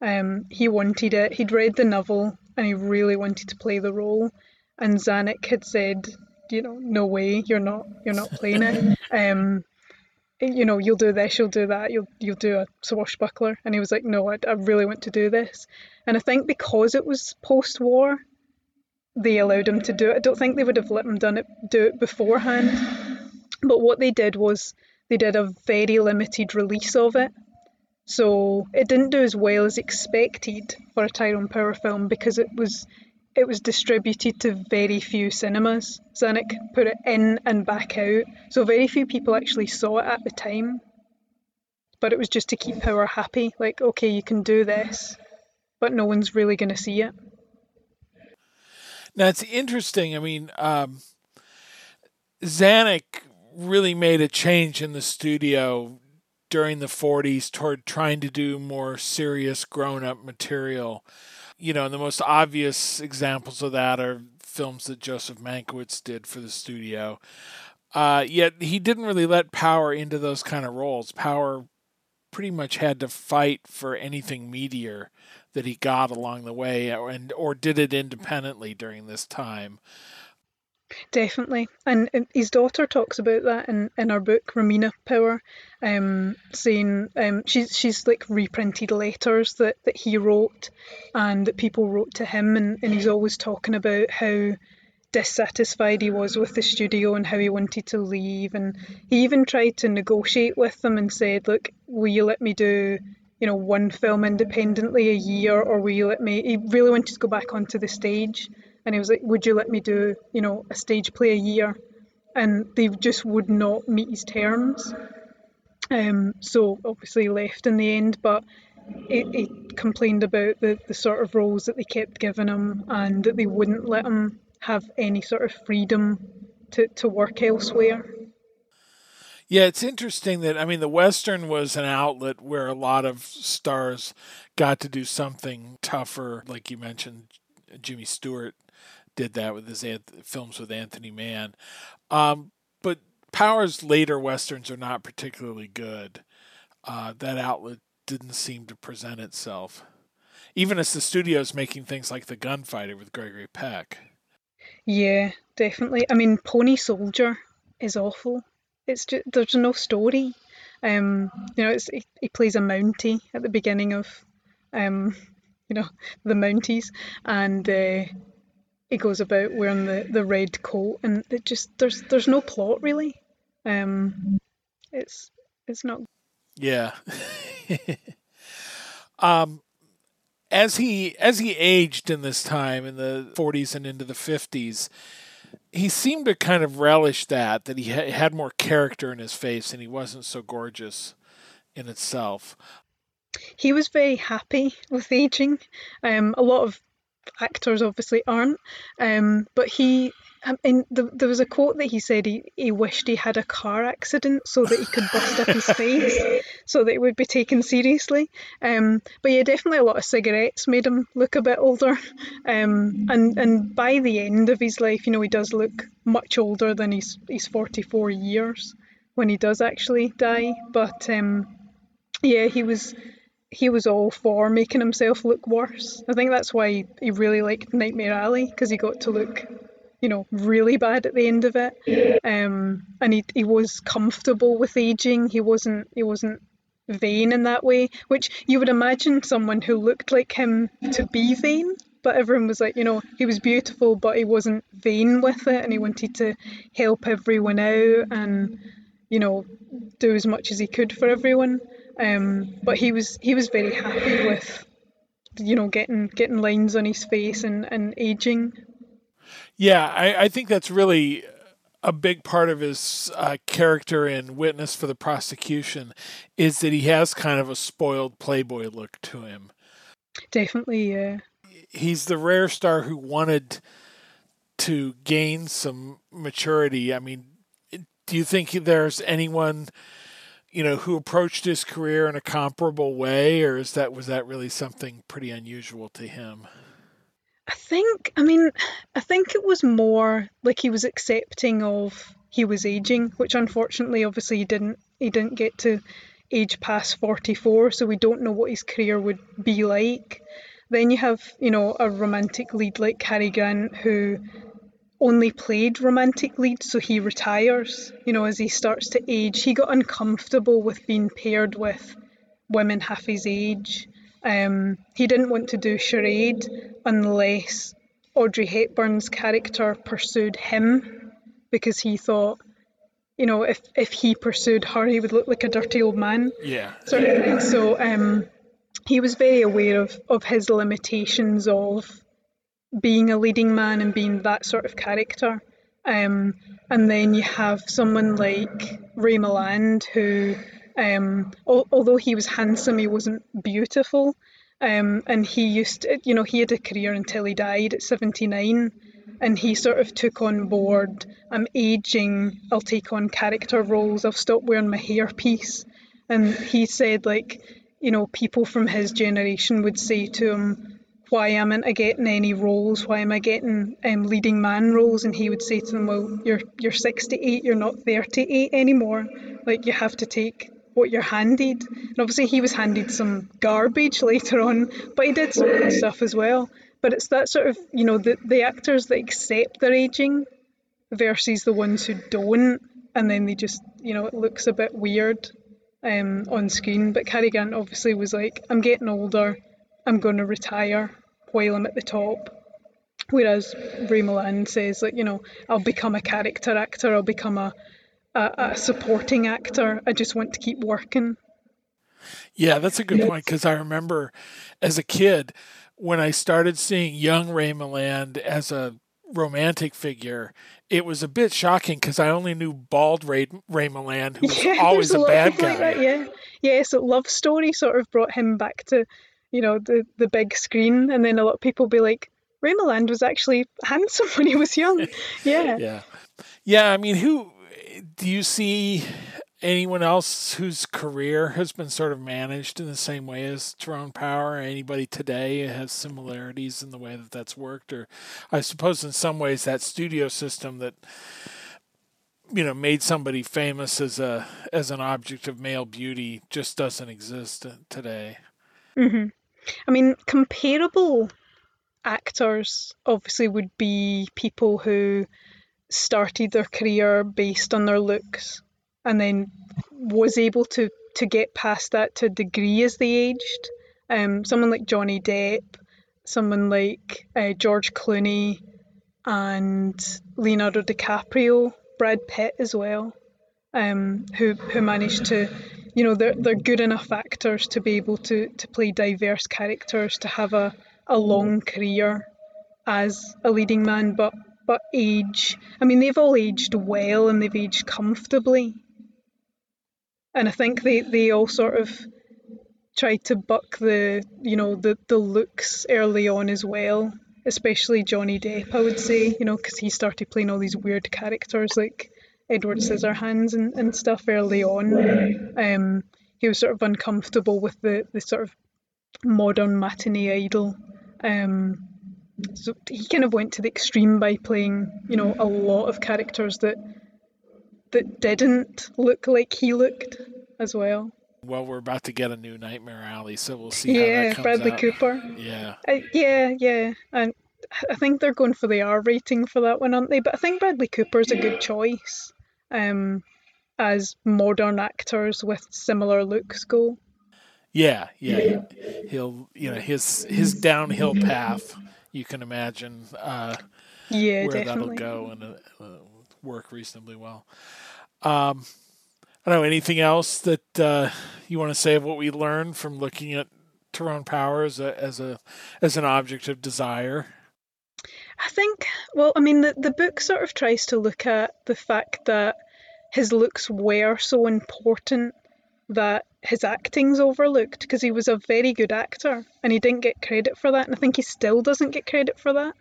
Um he wanted it. He'd read the novel and he really wanted to play the role and Zanuck had said you know no way you're not you're not playing it um you know, you'll do this, you'll do that, you'll you'll do a swashbuckler. And he was like, no, I, I really want to do this. And I think because it was post-war, they allowed him to do it. I don't think they would have let him done it do it beforehand. But what they did was they did a very limited release of it. So it didn't do as well as expected for a Tyrone Power film because it was it was distributed to very few cinemas. Zanuck put it in and back out, so very few people actually saw it at the time. But it was just to keep Power happy, like, okay, you can do this, but no one's really going to see it. Now, it's interesting. I mean, um, Zanuck really made a change in the studio during the 40s toward trying to do more serious grown up material you know, and the most obvious examples of that are films that Joseph Mankiewicz did for the studio. Uh, yet he didn't really let Power into those kind of roles. Power pretty much had to fight for anything meteor that he got along the way, and or did it independently during this time. Definitely, and, his daughter talks about that in, in her book Romina Power, um, saying um, she's she's like reprinted letters that, that he wrote, and that people wrote to him, and, and he's always talking about how dissatisfied he was with the studio and how he wanted to leave, and he even tried to negotiate with them and said, "Look, will you let me do you know one film independently a year, or will you let me?" He really wanted to go back onto the stage and he was like, "Would you let me do, you know, a stage play a year?" And they just would not meet his terms. Um, so obviously left in the end, but he, complained about the, the sort of roles that they kept giving him and that they wouldn't let him have any sort of freedom to, to work elsewhere. Yeah, it's interesting that I mean the Western was an outlet where a lot of stars got to do something tougher, like you mentioned, Jimmy Stewart did that with his films with Anthony Mann. Um, but Power's later westerns are not particularly good. Uh, that outlet didn't seem to present itself, even as the studio's making things like The Gunfighter with Gregory Peck. Yeah, definitely. I mean, Pony Soldier is awful. It's just there's no story. Um, you know, it's he, he plays a Mountie at the beginning of, um, you know, the Mounties, and uh, he goes about wearing the, the red coat, and it just there's there's no plot really. Um, it's it's not. Yeah. um, as he as he aged in this time in the 40s and into the 50s, he seemed to kind of relish that that he ha- had more character in his face and he wasn't so gorgeous in itself. He was very happy with aging. Um, a lot of actors obviously aren't. Um, but he, um, in the, there was a quote that he said he, he wished he had a car accident so that he could bust up his face, so that it would be taken seriously. Um, but yeah, definitely a lot of cigarettes made him look a bit older. Um, and and by the end of his life, you know, he does look much older than he's he's 44 years when he does actually die. But um, yeah, he was he was all for making himself look worse. I think that's why he really liked Nightmare Alley because he got to look, you know, really bad at the end of it. Um, and he he was comfortable with aging. He wasn't he wasn't vain in that way, which you would imagine someone who looked like him to be vain. But everyone was like, you know, he was beautiful, but he wasn't vain with it, and he wanted to help everyone out and, you know, do as much as he could for everyone. Um, but he was he was very happy with you know getting getting lines on his face and, and aging. Yeah, I, I think that's really a big part of his uh, character in Witness for the Prosecution is that he has kind of a spoiled playboy look to him. Definitely, yeah. He's the rare star who wanted to gain some maturity. I mean, do you think there's anyone you know, who approached his career in a comparable way, or is that was that really something pretty unusual to him? I think, I mean, I think it was more like he was accepting of he was aging, which unfortunately, obviously, he didn't. He didn't get to age past forty four, so we don't know what his career would be like. Then you have, you know, a romantic lead like Cary Grant who only played romantic leads, so he retires. You know, as he starts to age, he got uncomfortable with being paired with women half his age. Um, he didn't want to do charade unless Audrey Hepburn's character pursued him, because he thought, you know, if if he pursued her, he would look like a dirty old man. Yeah. Sort of thing. So um, he was very aware of of his limitations of being a leading man and being that sort of character. Um, and then you have someone like Ray Milland, who, um, al- although he was handsome, he wasn't beautiful. Um, and he used to, you know, he had a career until he died at 79. And he sort of took on board, I'm aging, I'll take on character roles, I'll stop wearing my hairpiece. And he said, like, you know, people from his generation would say to him, why am I getting any roles? Why am I getting um, leading man roles? And he would say to them, well, you're you're 68, you're not 38 anymore. Like you have to take what you're handed. And obviously, he was handed some garbage later on, but he did some good stuff as well. But it's that sort of, you know, the, the actors that accept their aging versus the ones who don't, and then they just, you know, it looks a bit weird um, on screen. But Cary Grant obviously was like, I'm getting older, I'm going to retire while I'm at the top. Whereas Ray Milland says, like, you know, I'll become a character actor, I'll become a, a, a supporting actor, I just want to keep working. Yeah, that's a good point because I remember as a kid when I started seeing young Ray Milland as a romantic figure, it was a bit shocking because I only knew bald Ray, Ray Milland, who was Yeah, always there's a bad guy. like that, yeah, yeah. So Love Story sort of brought him back to, you know, the the big screen, and then a lot of people be like, Ray Milland was actually handsome when he was young. Yeah. Yeah. Yeah, I mean, who do you see anyone else whose career has been sort of managed in the same way as Tyrone Power? Anybody today has similarities in the way that that's worked? Or I suppose in some ways that studio system that you know made somebody famous as a as an object of male beauty just doesn't exist today. hmm I mean, comparable actors obviously would be people who started their career based on their looks and then was able to to get past that to a degree as they aged. Um, someone like Johnny Depp, someone like uh, George Clooney, and Leonardo DiCaprio, Brad Pitt as well, um, who who managed to, you know, they're they're good enough actors to be able to to play diverse characters, to have a a long career as a leading man, but but age. I mean, they've all aged well and they've aged comfortably. And I think they, they all sort of tried to buck the you know the the looks early on as well. Especially Johnny Depp, I would say, you know, because he started playing all these weird characters like Edward Scissorhands and, and stuff early on. Um, he was sort of uncomfortable with the, the sort of modern matinee idol. Um, so he kind of went to the extreme by playing, you know, a lot of characters that that didn't look like he looked as well. Well, we're about to get a new Nightmare Alley, so we'll see yeah, Bradley out. Cooper. Yeah. Uh, yeah, yeah, and I think they're going for the R rating for that one, aren't they? But I think Bradley Cooper's a good choice, um, as modern actors with similar looks go. Yeah, yeah. He'll, you know, his his downhill path. You can imagine uh, Yeah, where definitely. that'll go and uh, uh, work reasonably well. Um, I don't know anything else that uh, you want to say of what we learned from looking at Tyrone Power as a as a as an object of desire. I think, well, I mean, the, the book sort of tries to look at the fact that his looks were so important that his acting's overlooked because he was a very good actor and he didn't get credit for that. And I think he still doesn't get credit for that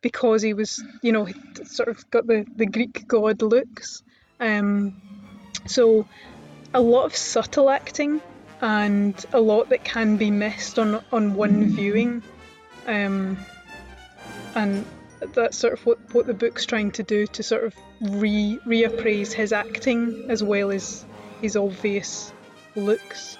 because he was, you know, sort of got the, the Greek god looks. Um, so a lot of subtle acting and a lot that can be missed on on one viewing. Um, and that's sort of what, what the book's trying to do to sort of re reappraise his acting as well as his obvious looks.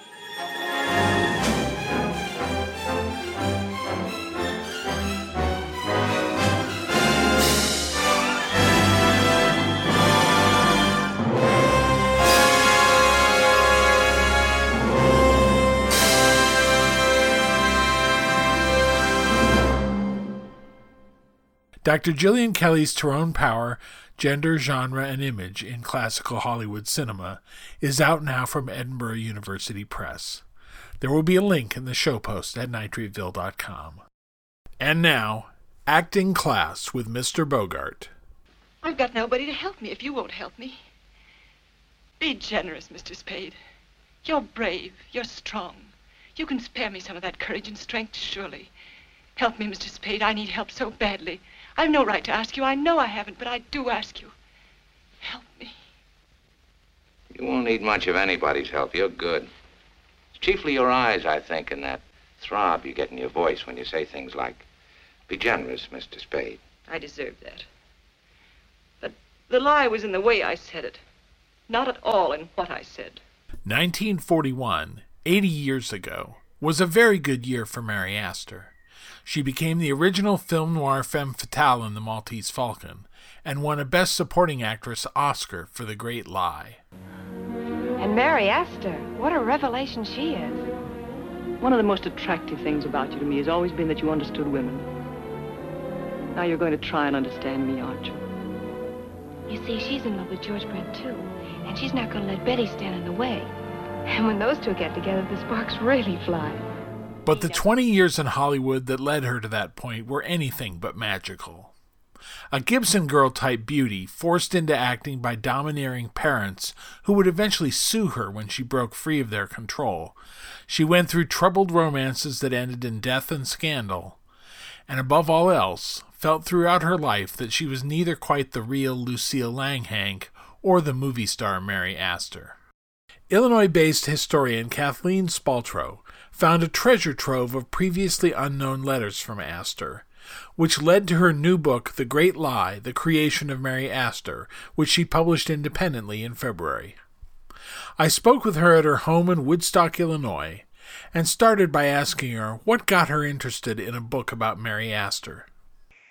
Dr. Gillian Kelly's Tyrone Power, Gender, Genre, and Image in Classical Hollywood Cinema is out now from Edinburgh University Press. There will be a link in the show post at nitrateville.com. And now, Acting Class with Mr. Bogart. I've got nobody to help me if you won't help me. Be generous, Mr. Spade. You're brave. You're strong. You can spare me some of that courage and strength, surely. Help me, Mr. Spade. I need help so badly. I've no right to ask you. I know I haven't, but I do ask you. Help me. You won't need much of anybody's help. You're good. It's chiefly your eyes, I think, and that throb you get in your voice when you say things like, be generous, Mr. Spade. I deserve that. But the lie was in the way I said it, not at all in what I said. 1941, 80 years ago, was a very good year for Mary Astor. She became the original film noir femme fatale in The Maltese Falcon and won a Best Supporting Actress Oscar for The Great Lie. And Mary Astor, what a revelation she is. One of the most attractive things about you to me has always been that you understood women. Now you're going to try and understand me, aren't you? You see, she's in love with George Brent, too. And she's not going to let Betty stand in the way. And when those two get together, the sparks really fly. But the 20 years in Hollywood that led her to that point were anything but magical. A Gibson girl type beauty forced into acting by domineering parents who would eventually sue her when she broke free of their control. She went through troubled romances that ended in death and scandal. And above all else, felt throughout her life that she was neither quite the real Lucille Langhank or the movie star Mary Astor. Illinois based historian Kathleen Spaltro found a treasure trove of previously unknown letters from Astor, which led to her new book, The Great Lie The Creation of Mary Astor, which she published independently in February. I spoke with her at her home in Woodstock, Illinois, and started by asking her what got her interested in a book about Mary Astor.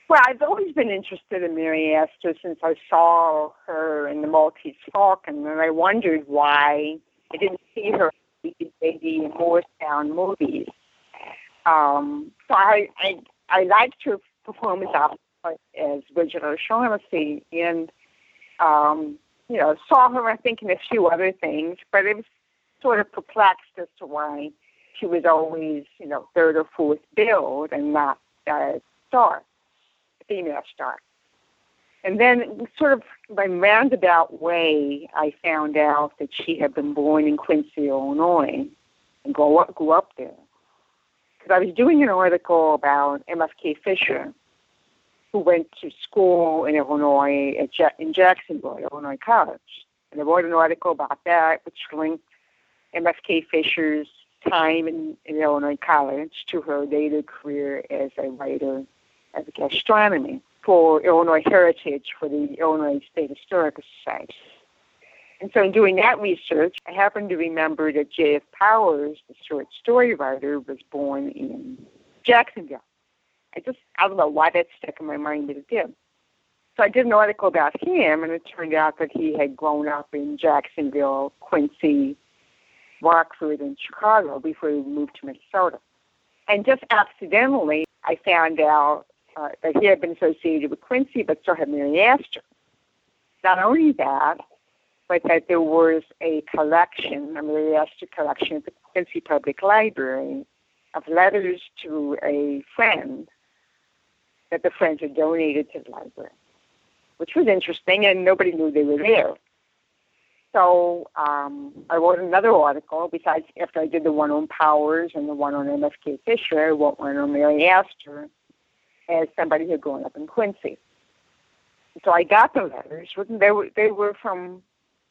Well, I've always been interested in Mary Astor since I saw her in the Maltese Falcon, and I wondered why I didn't see her in Morristown movies. Um, so I, I I liked her performance as Bridget O'Shaughnessy, and um, you know saw her I think in a few other things, but it was sort of perplexed as to why she was always you know third or fourth billed and not a star female star. And then, sort of by roundabout way, I found out that she had been born in Quincy, Illinois, and grew up, grew up there. Because I was doing an article about MFK Fisher, who went to school in Illinois at ja- in Jacksonville, Illinois College, and I wrote an article about that, which linked MFK Fisher's time in, in Illinois College to her later career as a writer as a gastronomy for Illinois Heritage for the Illinois State Historical Society. And so in doing that research, I happened to remember that J.F. Powers, the short story writer, was born in Jacksonville. I just, I don't know why that stuck in my mind, but it did. So I did an article about him, and it turned out that he had grown up in Jacksonville, Quincy, Rockford, and Chicago before he moved to Minnesota. And just accidentally, I found out uh, that he had been associated with Quincy, but so had Mary Astor. Not only that, but that there was a collection, a Mary Astor collection at the Quincy Public Library of letters to a friend that the friend had donated to the library, which was interesting, and nobody knew they were there. So um, I wrote another article. Besides, after I did the one on Powers and the one on MFK Fisher, I wrote one on Mary Astor as somebody who had grown up in Quincy. So I got the letters. They were they were from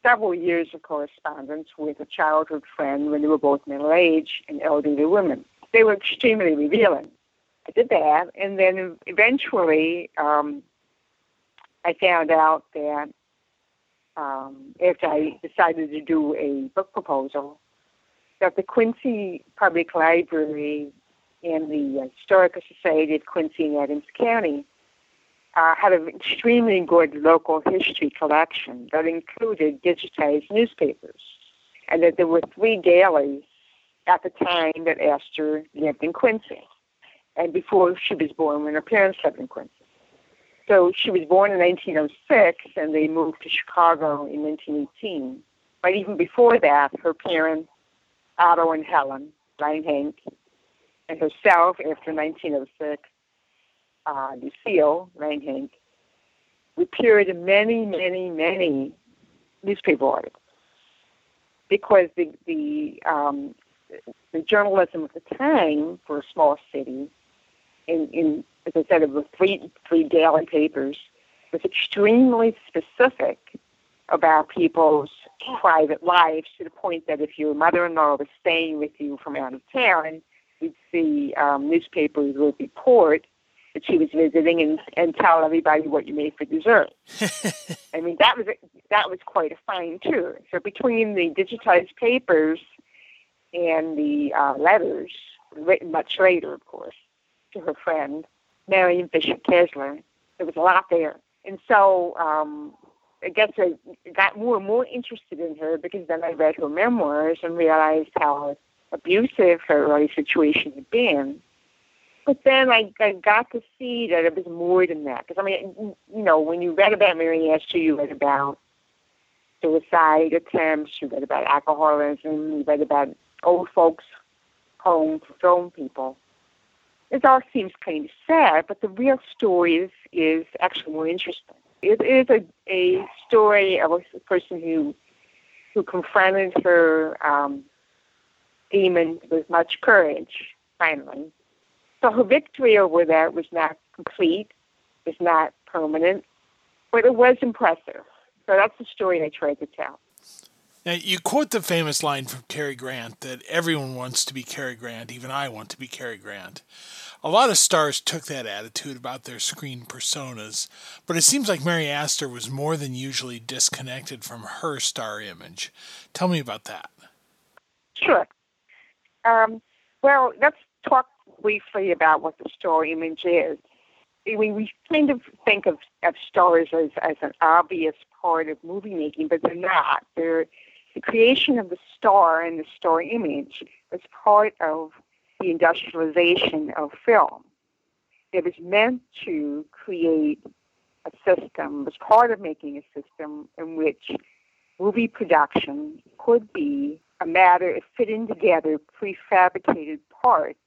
several years of correspondence with a childhood friend when they were both middle aged and elderly women. They were extremely revealing. I did that, and then eventually um, I found out that um, after I decided to do a book proposal, that the Quincy Public Library and the Historical Society of Quincy and Adams County uh, had an extremely good local history collection that included digitized newspapers, and that there were three dailies at the time that Astor lived in Quincy, and before she was born when her parents lived in Quincy. So she was born in 1906, and they moved to Chicago in 1918. But even before that, her parents, Otto and Helen Langhank, and herself after 1906, uh, Lucille Langhank, appeared in many, many, many newspaper articles. Because the the um, the journalism of the time for a small city, in, in as I said, it was three three daily papers, was extremely specific about people's private lives to the point that if your mother-in-law was staying with you from out of town, we'd see um, newspapers would report that she was visiting and, and tell everybody what you made for dessert. I mean, that was that was quite a find too. So between the digitized papers and the uh, letters, written much later, of course, to her friend Marion Fisher Kesler, there was a lot there. And so um, I guess I got more and more interested in her because then I read her memoirs and realized how abusive her early situation had been. But then I, I got to see that it was more than that. Because, I mean, you know, when you read about Mary Astor, you read about suicide attempts, you read about alcoholism, you read about old folks' home for grown people. It all seems kind of sad, but the real story is, is actually more interesting. It is a, a story of a person who who confronted her um, demons with much courage, finally. So her victory over that was not complete, was not permanent, but it was impressive. So that's the story I tried to tell. Now, you quote the famous line from Cary Grant that everyone wants to be Cary Grant, even I want to be Cary Grant. A lot of stars took that attitude about their screen personas, but it seems like Mary Astor was more than usually disconnected from her star image. Tell me about that. Sure. Um, well, let's talk briefly about what the star image is. Mean, we kind of think of, of stars as, as an obvious part of movie making, but they're not. They're the creation of the star and the star image was part of the industrialization of film. It was meant to create a system, was part of making a system in which movie production could be a matter of fitting together prefabricated parts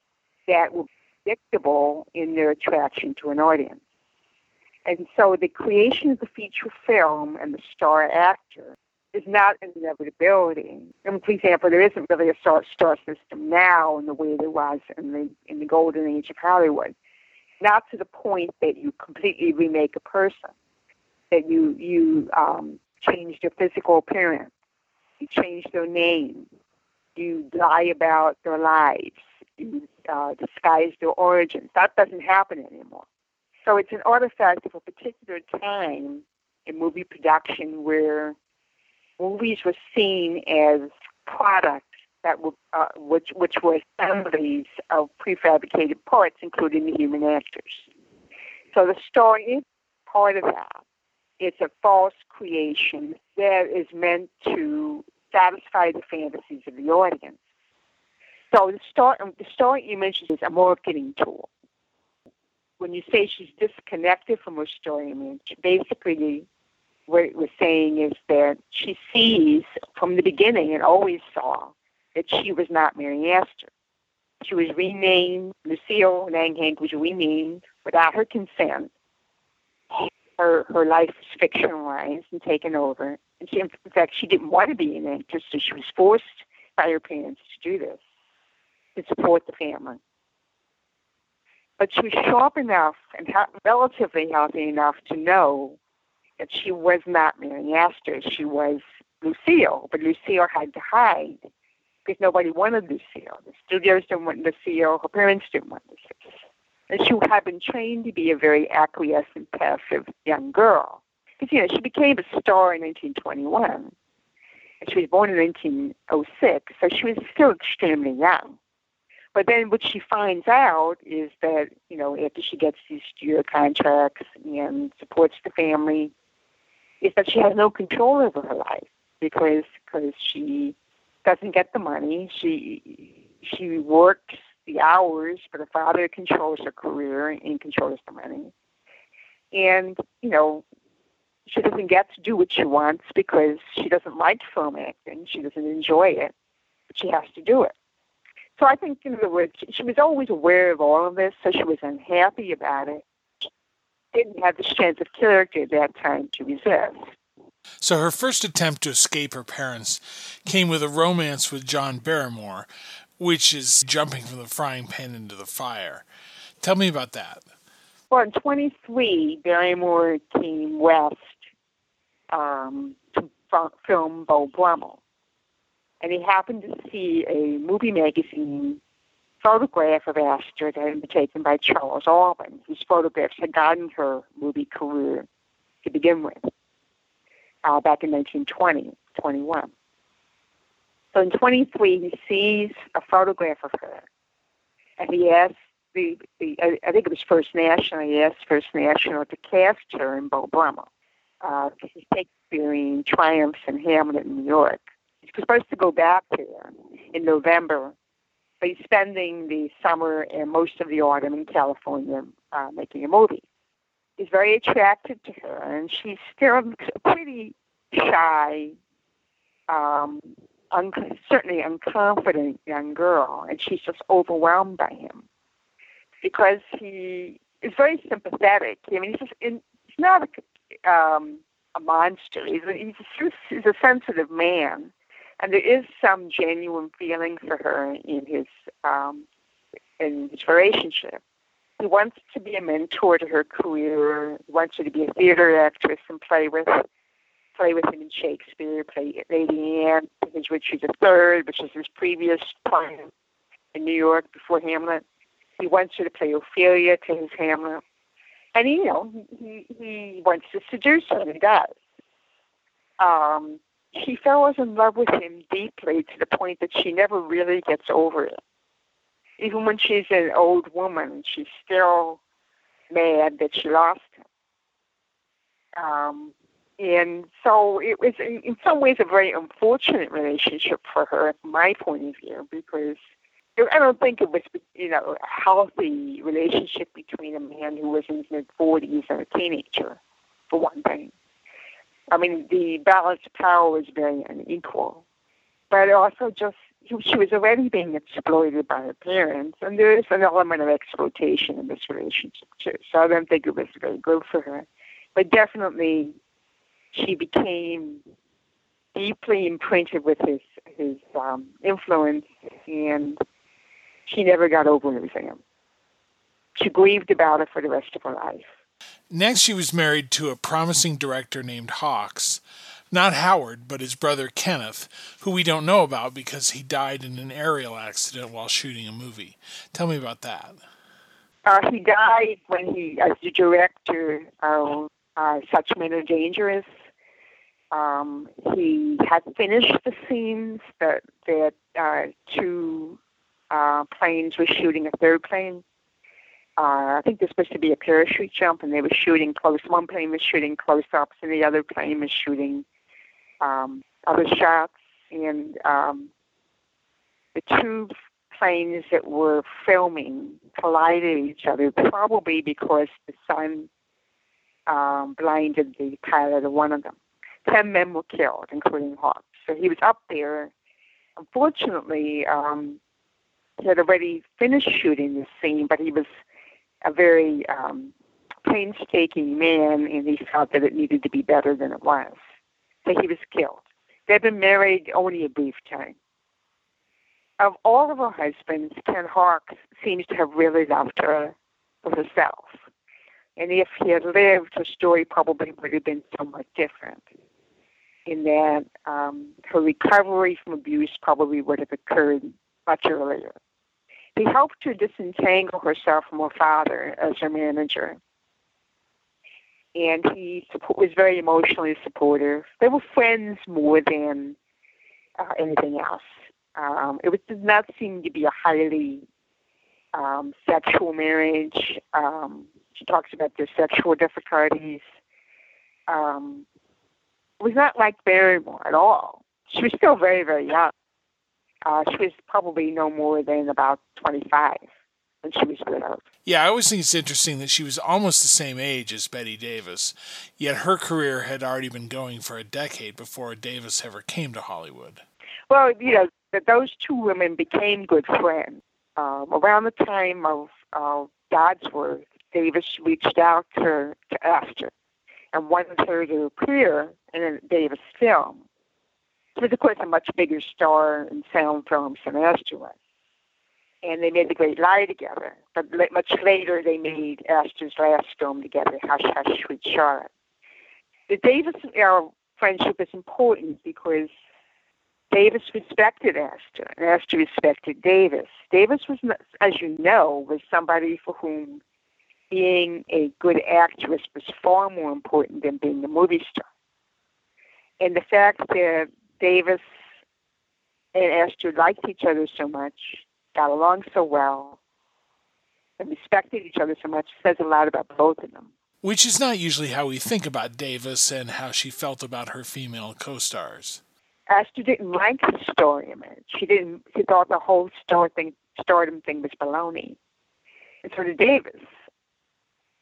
that were predictable in their attraction to an audience. And so the creation of the feature film and the star actor is not an inevitability. And for example, there isn't really a star, star system now in the way there was in the in the golden age of Hollywood. Not to the point that you completely remake a person, that you you um, change their physical appearance, you change their name, you lie about their lives, you uh, disguise their origins. That doesn't happen anymore. So it's an artifact of a particular time in movie production where movies were seen as products that were, uh, which, which were assemblies of prefabricated parts, including the human actors. So the story is part of that. It's a false creation that is meant to satisfy the fantasies of the audience. So the story, the star image is a marketing tool. When you say she's disconnected from her story image, basically what it was saying is that she sees from the beginning and always saw that she was not Mary Astor. She was renamed, Lucille Langhans was renamed without her consent. Her her life was fictionalized and taken over. And she, in fact, she didn't want to be an actress, so she was forced by her parents to do this to support the family. But she was sharp enough and ha- relatively healthy enough to know that she was not Mary Astor. She was Lucille, but Lucille had to hide because nobody wanted Lucille. The studios didn't want Lucille. Her parents didn't want Lucille. And she had been trained to be a very acquiescent, passive young girl. Because, you know, she became a star in 1921. And she was born in 1906, so she was still extremely young. But then what she finds out is that, you know, after she gets these studio contracts and supports the family, is that she has no control over her life because because she doesn't get the money. She she works the hours, but her father controls her career and controls the money. And you know, she doesn't get to do what she wants because she doesn't like film acting. She doesn't enjoy it, but she has to do it. So I think, in other words, she was always aware of all of this, so she was unhappy about it didn't have the strength of character at that time to resist. So her first attempt to escape her parents came with a romance with John Barrymore, which is jumping from the frying pan into the fire. Tell me about that. Well, in 23, Barrymore came west um, to film Beau Brummell. And he happened to see a movie magazine photograph of Astor that had been taken by Charles Alban, whose photographs had gotten her movie career to begin with, uh, back in 1920, 21. So in 23, he sees a photograph of her, and he asks the, the I think it was First National, he asked First National to cast her in Beau Brummel. Uh, he's Shakespearean Triumphs in Hamlet in New York. He's supposed to go back there in November, but he's spending the summer and most of the autumn in California uh, making a movie. He's very attracted to her, and she's still pretty shy, um, un- certainly unconfident young girl, and she's just overwhelmed by him because he is very sympathetic. I mean, he's just in, he's not a, um, a monster. He's a, he's a, he's a sensitive man, and there is some genuine feeling for her in his um, in his relationship. He wants to be a mentor to her career. He wants her to be a theater actress and play with play with him in Shakespeare, play Lady Anne, his Richard III, which is his previous play in New York before Hamlet. He wants her to play Ophelia to his Hamlet. And, you know, he, he wants to seduce her, and he does. Um, she fell in love with him deeply to the point that she never really gets over it. Even when she's an old woman, she's still mad that she lost him. Um, and so it was, in, some ways, a very unfortunate relationship for her, from my point of view, because I don't think it was, you know, a healthy relationship between a man who was in his mid 40s and a teenager, for one thing. I mean, the balance of power was very unequal, but also just she was already being exploited by her parents, and there is an element of exploitation in this relationship too. So I don't think it was very good for her, but definitely she became deeply imprinted with his his um, influence, and she never got over losing him. She grieved about it for the rest of her life. Next, she was married to a promising director named Hawks. Not Howard, but his brother Kenneth, who we don't know about because he died in an aerial accident while shooting a movie. Tell me about that. Uh, he died when he, as the director of uh, Such Men Are Dangerous, um, he had finished the scenes that that uh, two uh, planes were shooting a third plane. Uh, I think there's supposed to be a parachute jump, and they were shooting close. One plane was shooting close ups, and the other plane was shooting um, other shots. And um, the two planes that were filming collided each other, probably because the sun um, blinded the pilot of one of them. Ten men were killed, including Hawks. So he was up there. Unfortunately, um, he had already finished shooting this scene, but he was a very um, painstaking man, and he felt that it needed to be better than it was. So he was killed. They'd been married only a brief time. Of all of her husbands, Ken Hawks seems to have really loved her for herself. And if he had lived, her story probably would have been somewhat different. In that um, her recovery from abuse probably would have occurred much earlier. He helped her disentangle herself from her father as her manager. And he was very emotionally supportive. They were friends more than uh, anything else. Um, it was, did not seem to be a highly um, sexual marriage. Um, she talks about their sexual difficulties. Um, was not like Barrymore at all. She was still very, very young. Uh, she was probably no more than about 25 when she was widowed. Yeah, I always think it's interesting that she was almost the same age as Bette Davis, yet her career had already been going for a decade before Davis ever came to Hollywood. Well, you know, that those two women became good friends. Um, around the time of uh, Dodsworth, Davis reached out to, to Astor and wanted her to appear in a Davis film. She was, of course, a much bigger star in sound films than Astor was. And they made The Great Lie together. But much later, they made Astor's last film together, Hush, Hush, Sweet Charlotte. The Davis uh, friendship is important because Davis respected Astor, and Astor respected Davis. Davis was, as you know, was somebody for whom being a good actress was far more important than being a movie star. And the fact that Davis and Astor liked each other so much, got along so well, and respected each other so much says a lot about both of them. Which is not usually how we think about Davis and how she felt about her female co stars. Astor didn't like the star image. She didn't. She thought the whole star thing, stardom thing, was baloney. And so did Davis.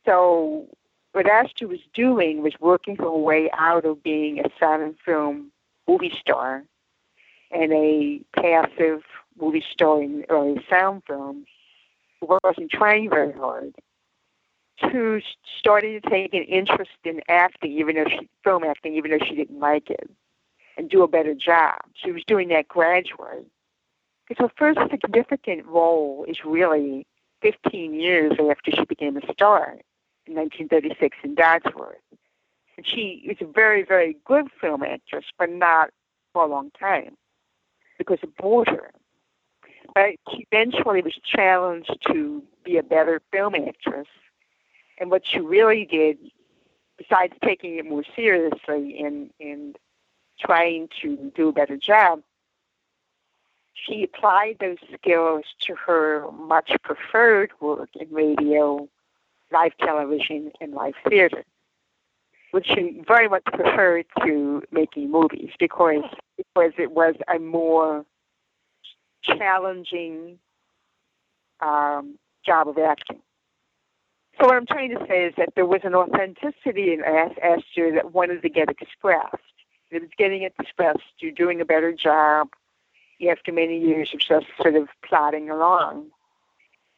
So what Astor was doing was working her way out of being a silent film movie star and a passive movie star in early sound films who wasn't trying very hard to starting to take an interest in acting, even though she film acting, even though she didn't like it, and do a better job. She was doing that gradually. Because her first significant role is really 15 years after she became a star in 1936 in Dodsworth. And she was a very, very good film actress, but not for a long time because it bored her. But she eventually was challenged to be a better film actress. And what she really did, besides taking it more seriously and, and trying to do a better job, she applied those skills to her much preferred work in radio live television and live theater, which she very much preferred to making movies because because it was a more challenging um, job of acting. So what I'm trying to say is that there was an authenticity in Astor that wanted to get expressed. It was getting it expressed. You're doing a better job after many years of just sort of plodding along.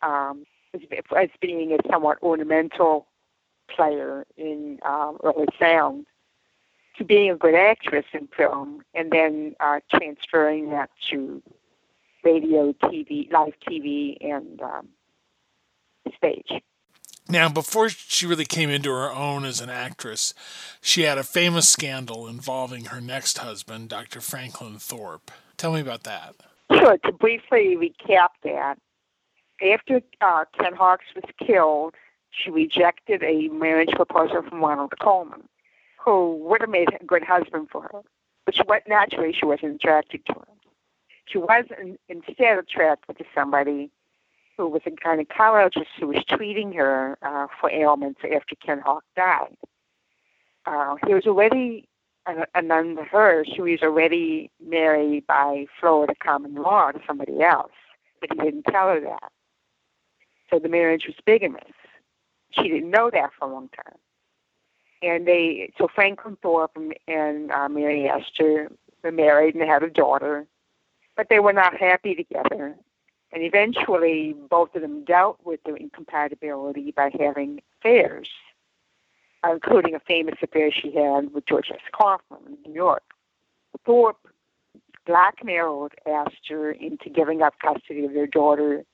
Um, as being a somewhat ornamental player in um, early sound to being a good actress in film and then uh, transferring that to radio, TV, live TV, and um, stage. Now, before she really came into her own as an actress, she had a famous scandal involving her next husband, Dr. Franklin Thorpe. Tell me about that. Sure. To briefly recap that, after uh, Ken Hawks was killed, she rejected a marriage proposal from Ronald Colman, who would have made a good husband for her. But she, naturally, she wasn't attracted to him. She was instead attracted to somebody who was a gynecologist who was treating her uh, for ailments after Ken Hawk died. Uh, he was already, a and under her, she was already married by Florida common law to somebody else, but he didn't tell her that. So the marriage was bigamous. She didn't know that for a long time. And they, so Franklin Thorpe and, uh, Mary Astor were married and they had a daughter, but they were not happy together. And eventually, both of them dealt with their incompatibility by having affairs, including a famous affair she had with George S. Kaufman in New York. Thorpe blackmailed Astor into giving up custody of their daughter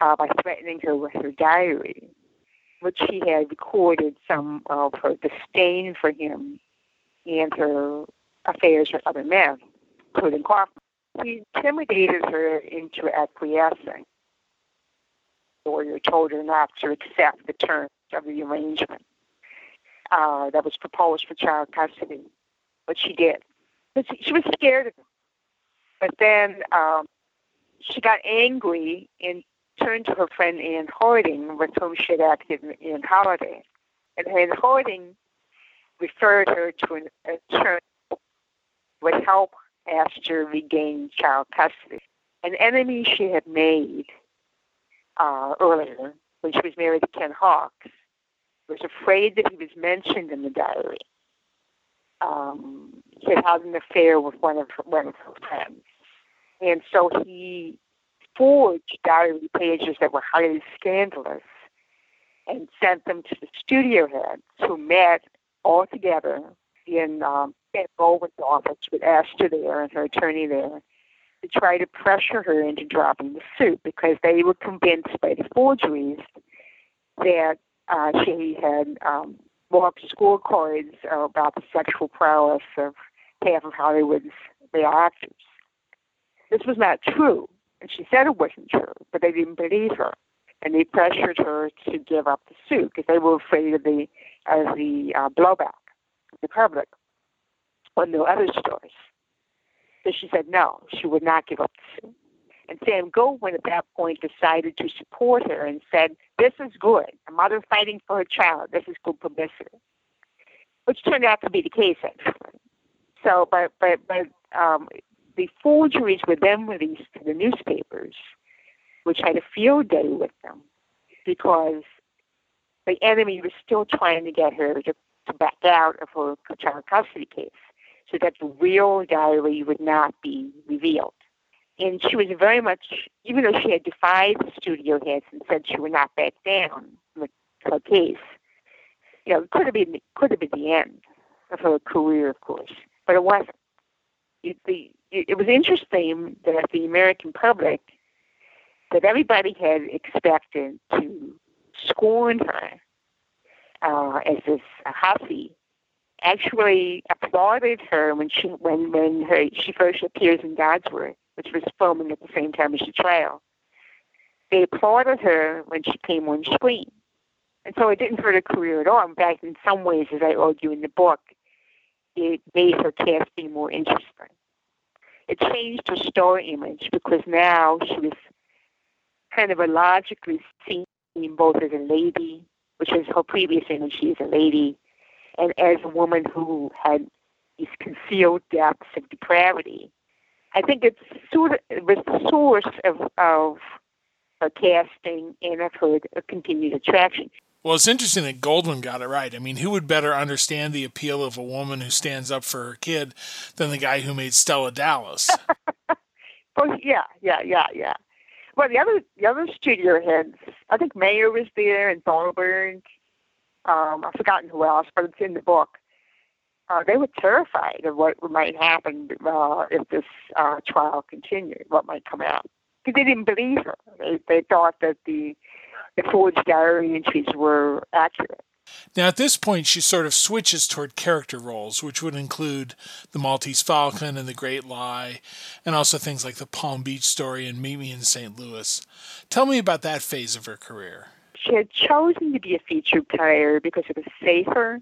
uh, by threatening her with her diary, which she had recorded some of her disdain for him and her affairs with other men, including Kaufman. He intimidated her into acquiescing. The lawyer told her not to accept the terms of the arrangement uh, that was proposed for child custody, but she did. But she, she was scared of him. But then um, she got angry and turned to her friend Ann Harding, with whom she had acted in Holiday. And Ann Harding referred her to an attorney who would help Astor regain child custody. An enemy she had made uh, earlier, when she was married to Ken Hawks, was afraid that he was mentioned in the diary. Um, he had had an affair with one of one of her friends, and so he forged diary pages that were highly scandalous and sent them to the studio heads who met all together in um, Ed Goldwyn's office with Astor there and her attorney there to try to pressure her into dropping the suit because they were convinced by the forgeries that uh, she had um, marked scorecards about the sexual prowess of half of Hollywood's male actors. this was not true. And she said it wasn't true, but they didn't believe her. And they pressured her to give up the suit because they were afraid of the, of the uh, blowback the public on the other stores. So she said no, she would not give up the suit. And Sam Goldwyn at that point decided to support her and said, This is good. A mother fighting for her child. This is good publicity. Which turned out to be the case, actually. So, but, but, but um, the forgeries were then released to the newspapers, which had a field day with them because the enemy was still trying to get her to, to back out of her child custody case so that the real diary would not be revealed. And she was very much, even though she had defied the studio heads and said she would not back down from her case, you know, it could have been could have been the end of her career, of course, but it wasn't. It, the, it, was interesting that the American public, that everybody had expected to scorn her uh, as this hussy, actually applauded her when she when when her she first appears in Dodsworth which was filming at the same time as the trial. They applauded her when she came on screen. And so it didn't hurt her career at all. In fact, in some ways, as I argue in the book, it made her casting more interesting. It changed her star image because now she was kind of a illogically seen both as a lady, which was her previous image, she is a lady, and as a woman who had these concealed depths of depravity I think it's sort of it was the source of of her casting and of her continued attraction. Well, it's interesting that Goldwyn got it right. I mean, who would better understand the appeal of a woman who stands up for her kid than the guy who made Stella Dallas? well, yeah, yeah, yeah, yeah. Well, the other the other studio heads, I think Mayer was there and Thalberg. Um, I've forgotten who else, but it's in the book uh, they were terrified of what might happen uh, if this uh, trial continued, what might come out. Because they didn't believe her. They, they thought that the, the forged diary entries were accurate. Now, at this point, she sort of switches toward character roles, which would include The Maltese Falcon and The Great Lie, and also things like The Palm Beach Story and Meet Me in St. Louis. Tell me about that phase of her career. She had chosen to be a feature player because it was safer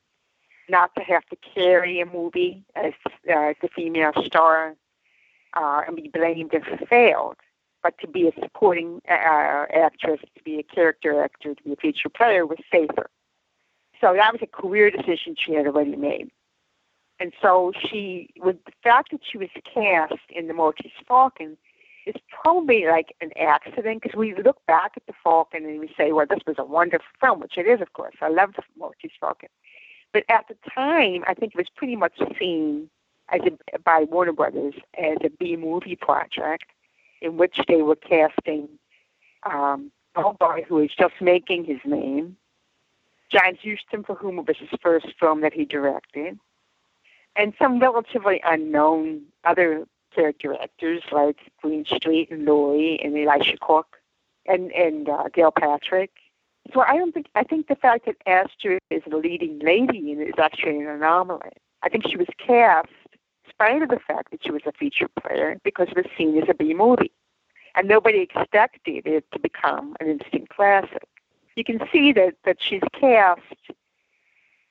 not to have to carry a movie as, uh, as a female star uh, and be blamed if it failed, but to be a supporting uh, actress, to be a character actor, to be a feature player was safer. So that was a career decision she had already made. And so she, with the fact that she was cast in The Maltese Falcon, is probably like an accident because we look back at The Falcon and we say, well, this was a wonderful film, which it is, of course. I love The Maltese Falcon. But at the time, I think it was pretty much seen as a, by Warner Brothers as a B movie project in which they were casting um, a boy who was just making his name, John Huston, for whom it was his first film that he directed, and some relatively unknown other character actors like Greenstreet and Lorre and Elisha Cook and and uh, Gail Patrick so I don't think I think the fact that Astor is the leading lady is actually an anomaly. I think she was cast spite of the fact that she was a feature player because it was seen as a B movie. And nobody expected it to become an instant classic. You can see that, that she's cast,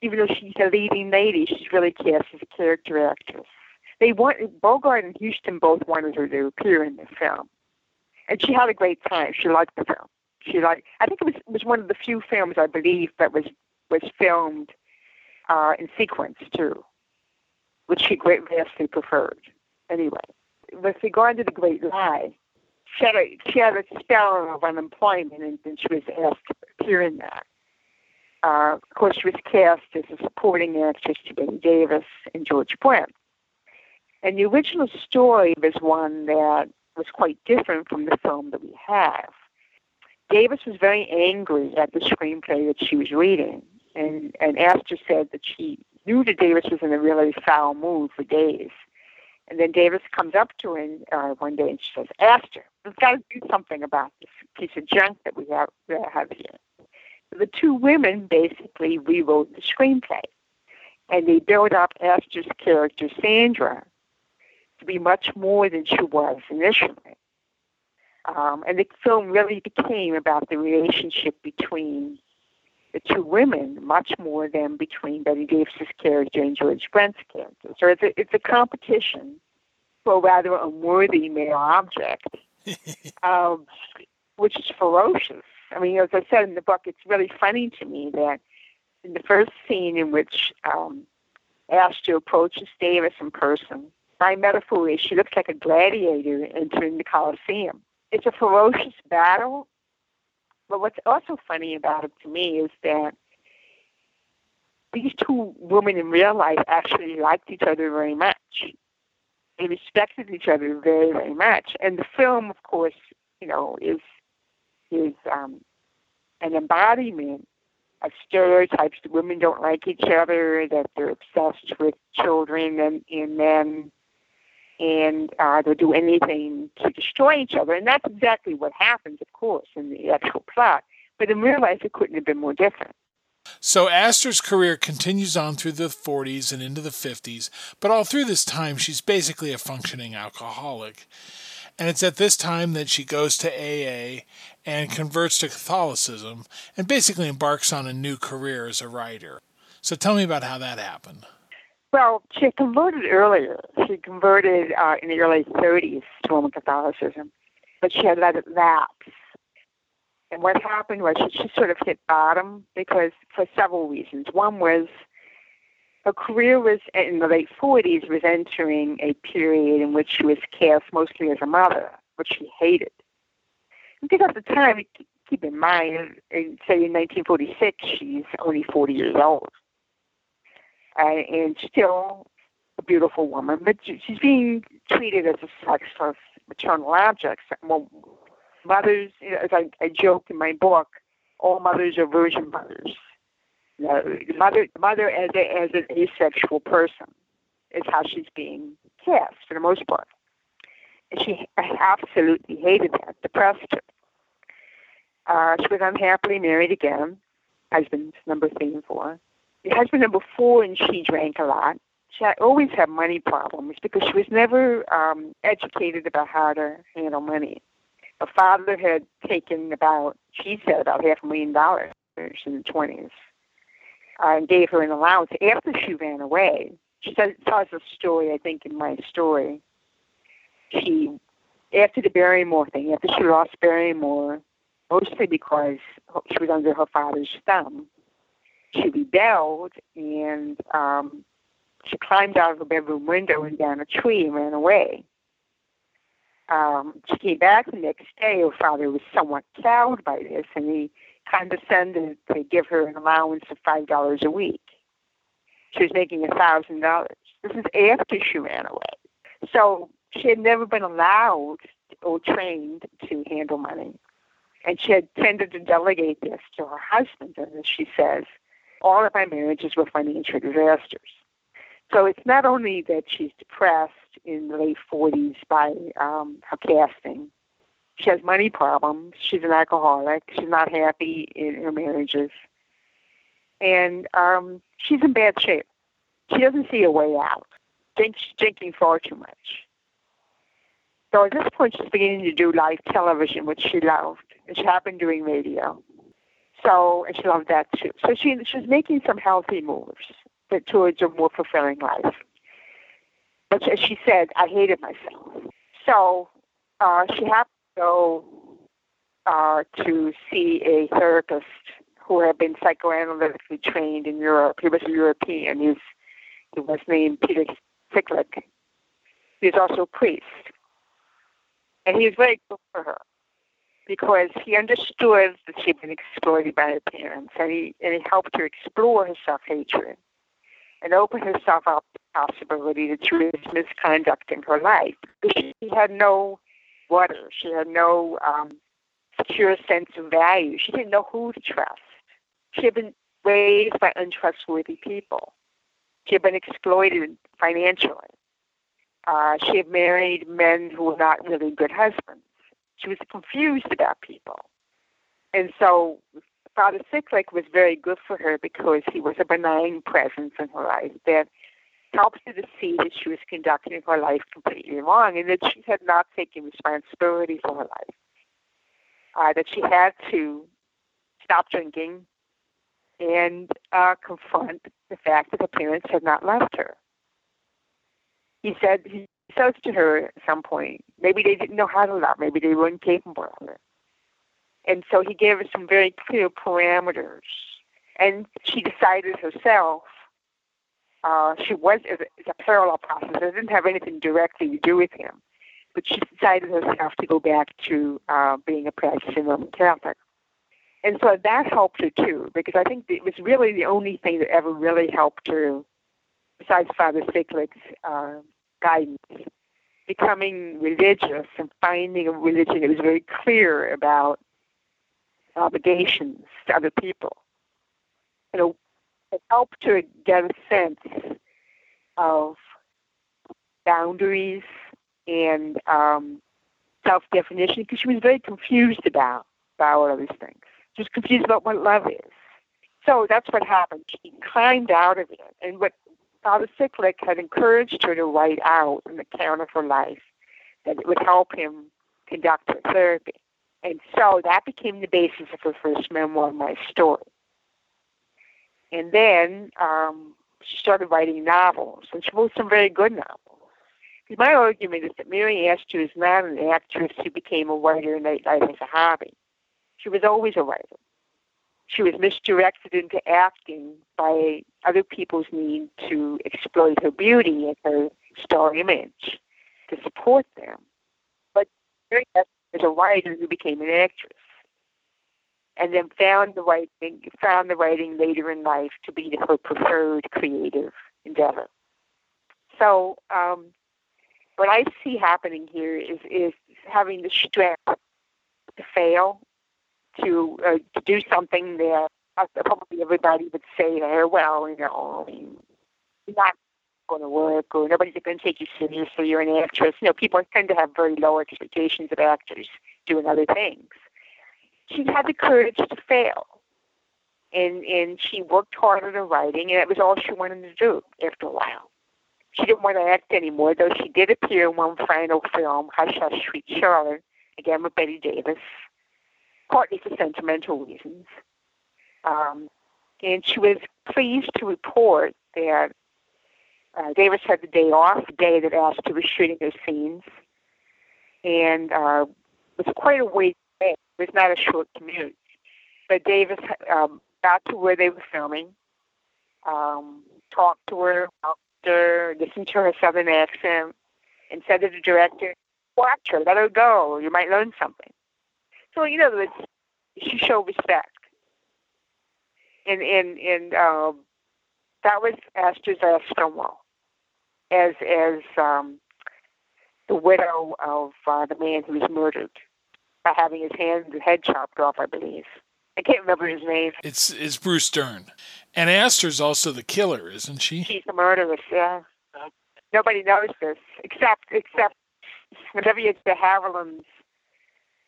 even though she's a leading lady, she's really cast as a character actress. They want Bogart and Huston both wanted her to appear in the film. And she had a great time. She liked the film she like I think it was was one of the few films I believe that was was filmed uh, in sequence too, which she great vastly preferred. Anyway, with regard to the Great Lie, she had a she had a spell of unemployment and, and she was asked to appear in that. Uh, of course, she was cast as a supporting actress to Bette Davis and George Brent. And the original story was one that was quite different from the film that we have. Davis was very angry at the screenplay that she was reading, and and Astor said that she knew that Davis was in a really foul mood for days. And then Davis comes up to her uh, one day and she says, Astor, we've got to do something about this piece of junk that we have, uh, have here. So the two women basically rewrote the screenplay. And they built up Astor's character, Sandra, to be much more than she was initially. Um, and the film really became about the relationship between the two women, much more than between Bette Davis's character and George Brent's character. So it's a, it's a competition for a rather unworthy male object, um, which is ferocious. I mean, as I said in the book, it's really funny to me that in the first scene in which um, Astor approaches Davis in person, by metaphor, she looks like a gladiator entering the Colosseum. It's a ferocious battle, but what's also funny about it to me is that these two women in real life actually liked each other very much. They respected each other very, very much. And the film, of course, you know, is is um, an embodiment of stereotypes that women don't like each other, that they're obsessed with children and, and men, and uh, they'll do anything to destroy each other. And that's exactly what happens, of course, in the actual plot. But in real life, it couldn't have been more different. So Astor's career continues on through the 40s and into the 50s, but all through this time, she's basically a functioning alcoholic. And it's at this time that she goes to AA and converts to Catholicism and basically embarks on a new career as a writer. So tell me about how that happened. Well, she converted earlier. She converted uh, in the early 30s to Roman Catholicism, but she had let it lapse. And what happened was she, she sort of hit bottom because for several reasons. One was her career was in the late 40s was entering a period in which she was cast mostly as a mother, which she hated. Because at the time, keep in mind, say in 1946, she's only 40 years old uh, and still a beautiful woman, but she's being treated as a sex maternal objects. Well, mothers you as I, I joke in my book, all mothers are virgin mothers. You know, mother, mother as a, as an asexual person is how she's being cast for the most part. And she absolutely hated that, depressed her. Uh, she was unhappily married again, husband's number three and four husband number four, and she drank a lot. She always had money problems because she was never um, educated about how to handle money. Her father had taken about, she said, about half a million dollars in the 20s uh, and gave her an allowance after she ran away. She says, tells a story, I think, in my story. She, after the Barrymore thing, after she lost Barrymore, mostly because she was under her father's thumb, she rebelled and um, she climbed out of the bedroom window and down a tree and ran away. Um, she came back the next day. Her father was somewhat cowed by this, and he condescended to give her an allowance of five dollars a week. She was making a thousand dollars. This is after she ran away. So she had never been allowed or trained to handle money. And she had tended to delegate this to her husband, and as she says, all of my marriages were financial disasters. So it's not only that she's depressed in the late 40s by um, her casting. She has money problems. She's an alcoholic. She's not happy in her marriages. And um, she's in bad shape. She doesn't see a way out. She's drinking far too much. So at this point, she's beginning to do live television, which she loved. She happened doing radio. So, and she loved that too. So she she's making some healthy moves but towards a more fulfilling life. But as she said, I hated myself. So uh, she happened to go uh, to see a therapist who had been psychoanalytically trained in Europe. He was a European. He's, he was named Peter Ciklic. He was also a priest. And he was very good for her because he understood that she'd been exploited by her parents, and he and he helped her explore her self hatred and open herself up to the possibility that she was misconducting her life. She had no water. She had no um, secure sense of value. She didn't know who to trust. She had been raised by untrustworthy people. She had been exploited financially. Uh, she had married men who were not really good husbands. She was confused about people. And so Father Ciklic was very good for her because he was a benign presence in her life that helps her to see that she was conducting her life completely wrong and that she had not taken responsibility for her life. Uh, that she had to stop drinking and uh, confront the fact that her parents had not left her. He said he says to her at some point, maybe they didn't know how to love, maybe they weren't capable of it. And so he gave her some very clear parameters. And she decided herself uh, she was it's a parallel process. It didn't have anything directly to do with him, but she decided herself to go back to uh, being a practicing Roman Catholic, and so that helped her too. Because I think it was really the only thing that ever really helped her, besides Father Ciklic's uh, guidance, becoming religious and finding a religion that was very clear about obligations to other people. You know, it helped to get a sense of boundaries and um, self-definition because she was very confused about about all of these things. She was confused about what love is. So that's what happened. She climbed out of it, and what Father Ciklic had encouraged her to write out an account of her life that it would help him conduct her therapy. And so that became the basis of her first memoir, My Story. And then um, she started writing novels, and she wrote some very good novels. My argument is that Mary Astor is not an actress who became a writer in life as a hobby. She was always a writer. She was misdirected into acting by other people's need to exploit her beauty and her star image to support them. But Mary a writer who became an actress and then found the writing found the writing later in life to be her preferred creative endeavor. So um, what I see happening here is is having the strength to fail, to uh, to do something that probably everybody would say to well, you know, you're not going to work, or nobody's going to take you seriously. You're an actress. You know, people tend to have very low expectations of actors doing other things she had the courage to fail. And and she worked hard at her writing, and that was all she wanted to do after a while. She didn't want to act anymore, though she did appear in one final film, Hush Hush Sweet Charlotte, again with Bette Davis, partly for sentimental reasons. Um, and she was pleased to report that uh, Davis had the day off, the day that Astor was shooting her scenes, and uh, was quite a ways away It was not a short commute. But Davis um, got to where they were filming, um, talked to her, talked to her, listened to her southern accent, and said to the director, watch her, let her go, you might learn something. So, you know, she showed respect. And, and, and um, that was Astor's last film role as, as um, the widow of uh, the man who was murdered by having his hand his head chopped off, I believe. I can't remember his name. It's it's Bruce Dern, and Astor's also the killer, isn't she? She's the murderess. Yeah. Nobody knows this except except Olivia de Havilland's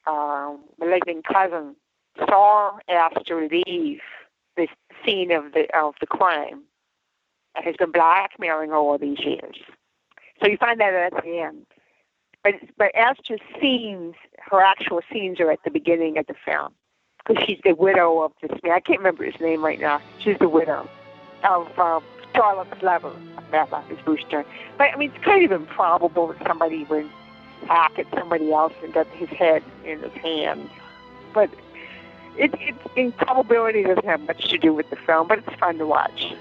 uh, malignant cousin saw Astor leave the scene of the of the crime and has been blackmailing her all these years. So you find that at the end. But but Astor's scenes, her actual scenes are at the beginning of the film because she's the widow of this man. I can't remember his name right now. She's the widow of um, Charlotte Clever. Matlock is Brewster. But I mean, it's kind of improbable that somebody would hack at somebody else and get his head in his hand. But it, it, improbability doesn't have much to do with the film, but it's fun to watch.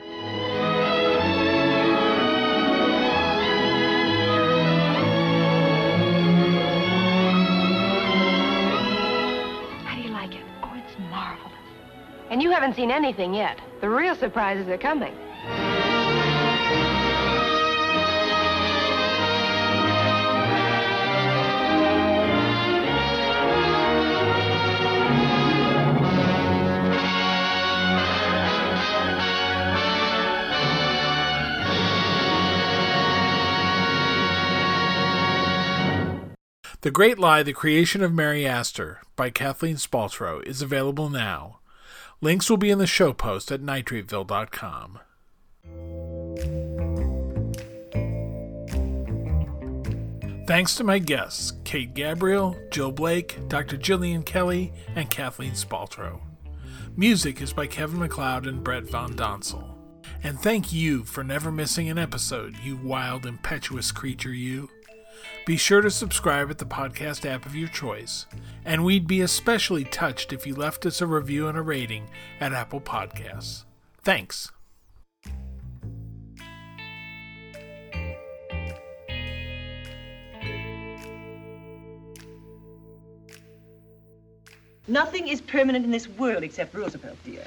How do you like it? Oh, it's marvelous. And you haven't seen anything yet. The real surprises are coming. The Great Lie The Creation of Mary Astor by Kathleen Spaltro is available now. Links will be in the show post at nitrateville.com. Thanks to my guests, Kate Gabrielle, Jill Blake, Dr. Jillian Kelly, and Kathleen Spaltro. Music is by Kevin MacLeod and Brett Van Donsel. And thank you for never missing an episode, you wild, impetuous creature, you. Be sure to subscribe at the podcast app of your choice, and we'd be especially touched if you left us a review and a rating at Apple Podcasts. Thanks. Nothing is permanent in this world except Roosevelt, dear.